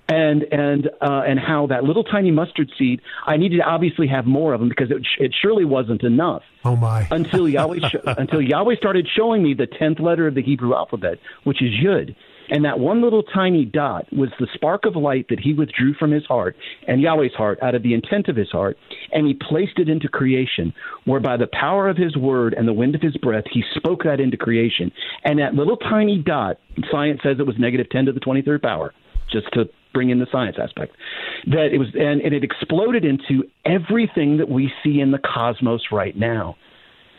and and uh, and how that little tiny mustard seed. I needed to obviously have more of them because it, it surely wasn't enough Oh my. until Yahweh sh- until Yahweh started showing me the tenth letter of the Hebrew alphabet, which is Yud. And that one little tiny dot was the spark of light that he withdrew from his heart and Yahweh's heart out of the intent of his heart, and he placed it into creation, where by the power of his word and the wind of his breath, he spoke that into creation. And that little tiny dot, science says it was negative 10 to the 23rd power, just to bring in the science aspect, that it was, and, and it exploded into everything that we see in the cosmos right now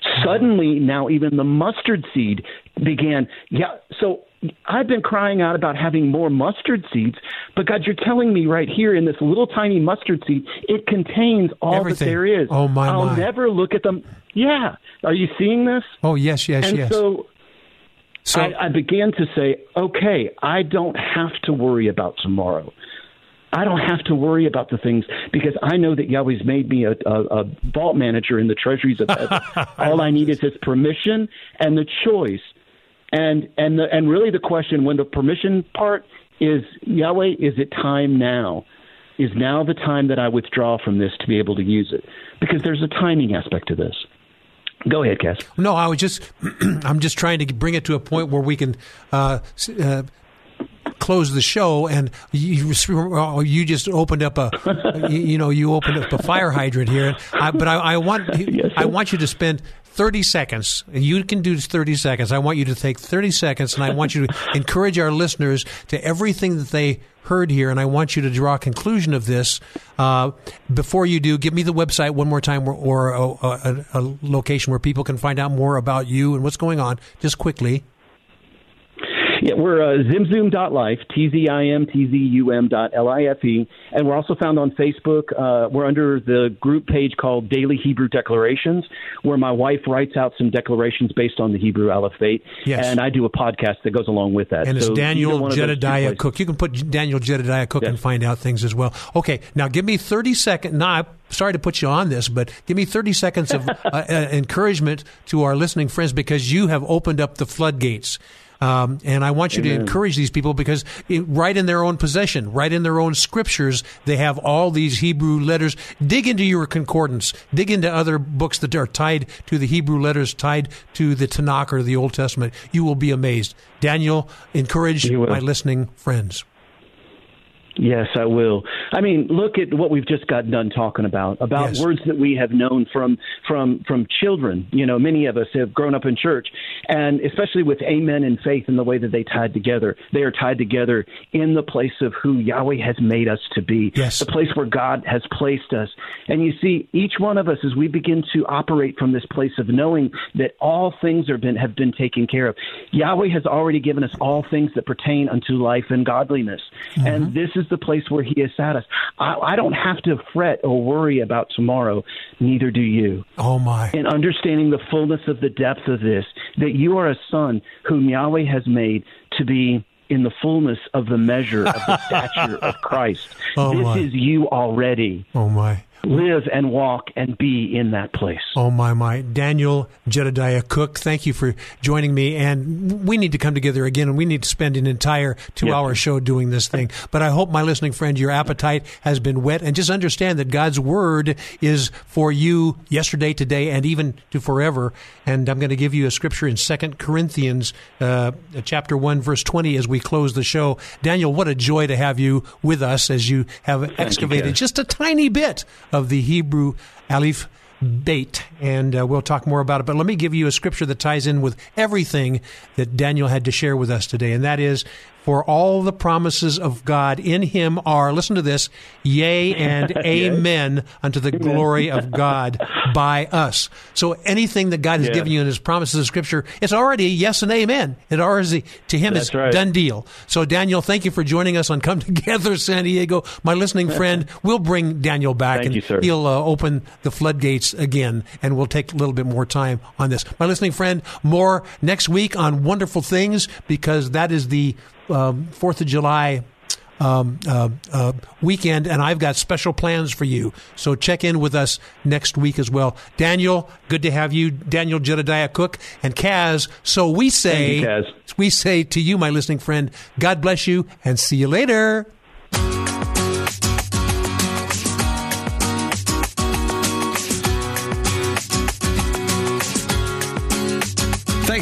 mm-hmm. suddenly now even the mustard seed began yeah so i've been crying out about having more mustard seeds but god you're telling me right here in this little tiny mustard seed it contains all Everything. that there is Oh, my, i'll my. never look at them yeah are you seeing this Oh yes, yes, and yes. so So- I, I began to say, okay, I don't have to worry about tomorrow. I don't have to worry about the things because I know that Yahweh's made me a, a, a vault manager in the treasuries of heaven. All I need is His permission and the choice, and and the, and really the question when the permission part is Yahweh, is it time now? Is now the time that I withdraw from this to be able to use it? Because there's a timing aspect to this. Go ahead, Kaz. No, I was just, I'm just trying to bring it to a point where we can uh, uh, close the show. And you, you just opened up a, you, you know, you opened up a fire hydrant here. I, but I, I want, I want you to spend 30 seconds. You can do 30 seconds. I want you to take 30 seconds, and I want you to encourage our listeners to everything that they heard here, and I want you to draw a conclusion of this. Uh, before you do, give me the website one more time, or, or a, a, a location where people can find out more about you and what's going on. Just quickly. Yeah, we're uh, tzimtzum.life, T-Z-I-M-T-Z-U-M dot L-I-F-E, and we're also found on Facebook. Uh, we're under the group page called Daily Hebrew Declarations, where my wife writes out some declarations based on the Hebrew alphabet, Yes. and I do a podcast that goes along with that. And it's So Daniel one of those two Jedediah. Cook. You can put Daniel Jedediah Cook and find out things as well. Okay, now give me 30 seconds. Now, I'm sorry to put you on this, but give me 30 seconds of uh, uh, encouragement to our listening friends because you have opened up the floodgates. Um, and I want you to encourage these people because it, right in their own possession, right in their own scriptures, they have all these Hebrew letters. Dig into your concordance. Dig into other books that are tied to the Hebrew letters, tied to the Tanakh or the Old Testament. You will be amazed. Daniel, encourage my listening friends. Yes, I will. I mean, look at what we've just got done talking about about Yes. words that we have known from from from children. You know, many of us have grown up in church, and especially with amen and faith and the way that they tied together. They are tied together in the place of who Yahweh has made us to be. Yes. the place where God has placed us. And you see, each one of us, as we begin to operate from this place of knowing that all things are been have been taken care of, Yahweh has already given us all things that pertain unto life and godliness. And mm-hmm. this is the place where He has sat us. I, I don't have to fret or worry about tomorrow. Neither do you. Oh my! And understanding the fullness of the depth of this, that you are a son whom Yahweh has made to be in the fullness of the measure of the stature of Christ. Oh, this my. is you already. Oh my! Live and walk and be in that place. Oh, my, my. Daniel Jedediah Cook, thank you for joining me. And we need to come together again and we need to spend an entire two hour show doing this thing. But I hope, my listening friend, your appetite has been wet. And just understand that God's word is for you yesterday, today, and even to forever. And I'm going to give you a scripture in Second Corinthians uh, chapter 1, verse 20 as we close the show. Daniel, what a joy to have you with us as you have Thank excavated you, just a tiny bit of the Hebrew Aleph bait, and uh, we'll talk more about it. But let me give you a scripture that ties in with everything that Daniel had to share with us today, and that is for all the promises of God in him are, listen to this, yea and amen yes. unto the amen. glory of God by us. So anything that God has given you in his promises of scripture, it's already a yes and amen. It already, to him, is right. done deal. So Daniel, thank you for joining us on Come Together San Diego. My listening friend, we'll bring Daniel back thank and you, he'll uh, open the floodgates again and we'll take a little bit more time on this. My listening friend, more next week on wonderful things because that is the um, Fourth of July um, uh, uh, weekend, and I've got special plans for you. So check in with us next week as well. Daniel, good to have you. Daniel Jedediah Cook and Kaz. So we say, you, we say to you, my listening friend, God bless you, and see you later.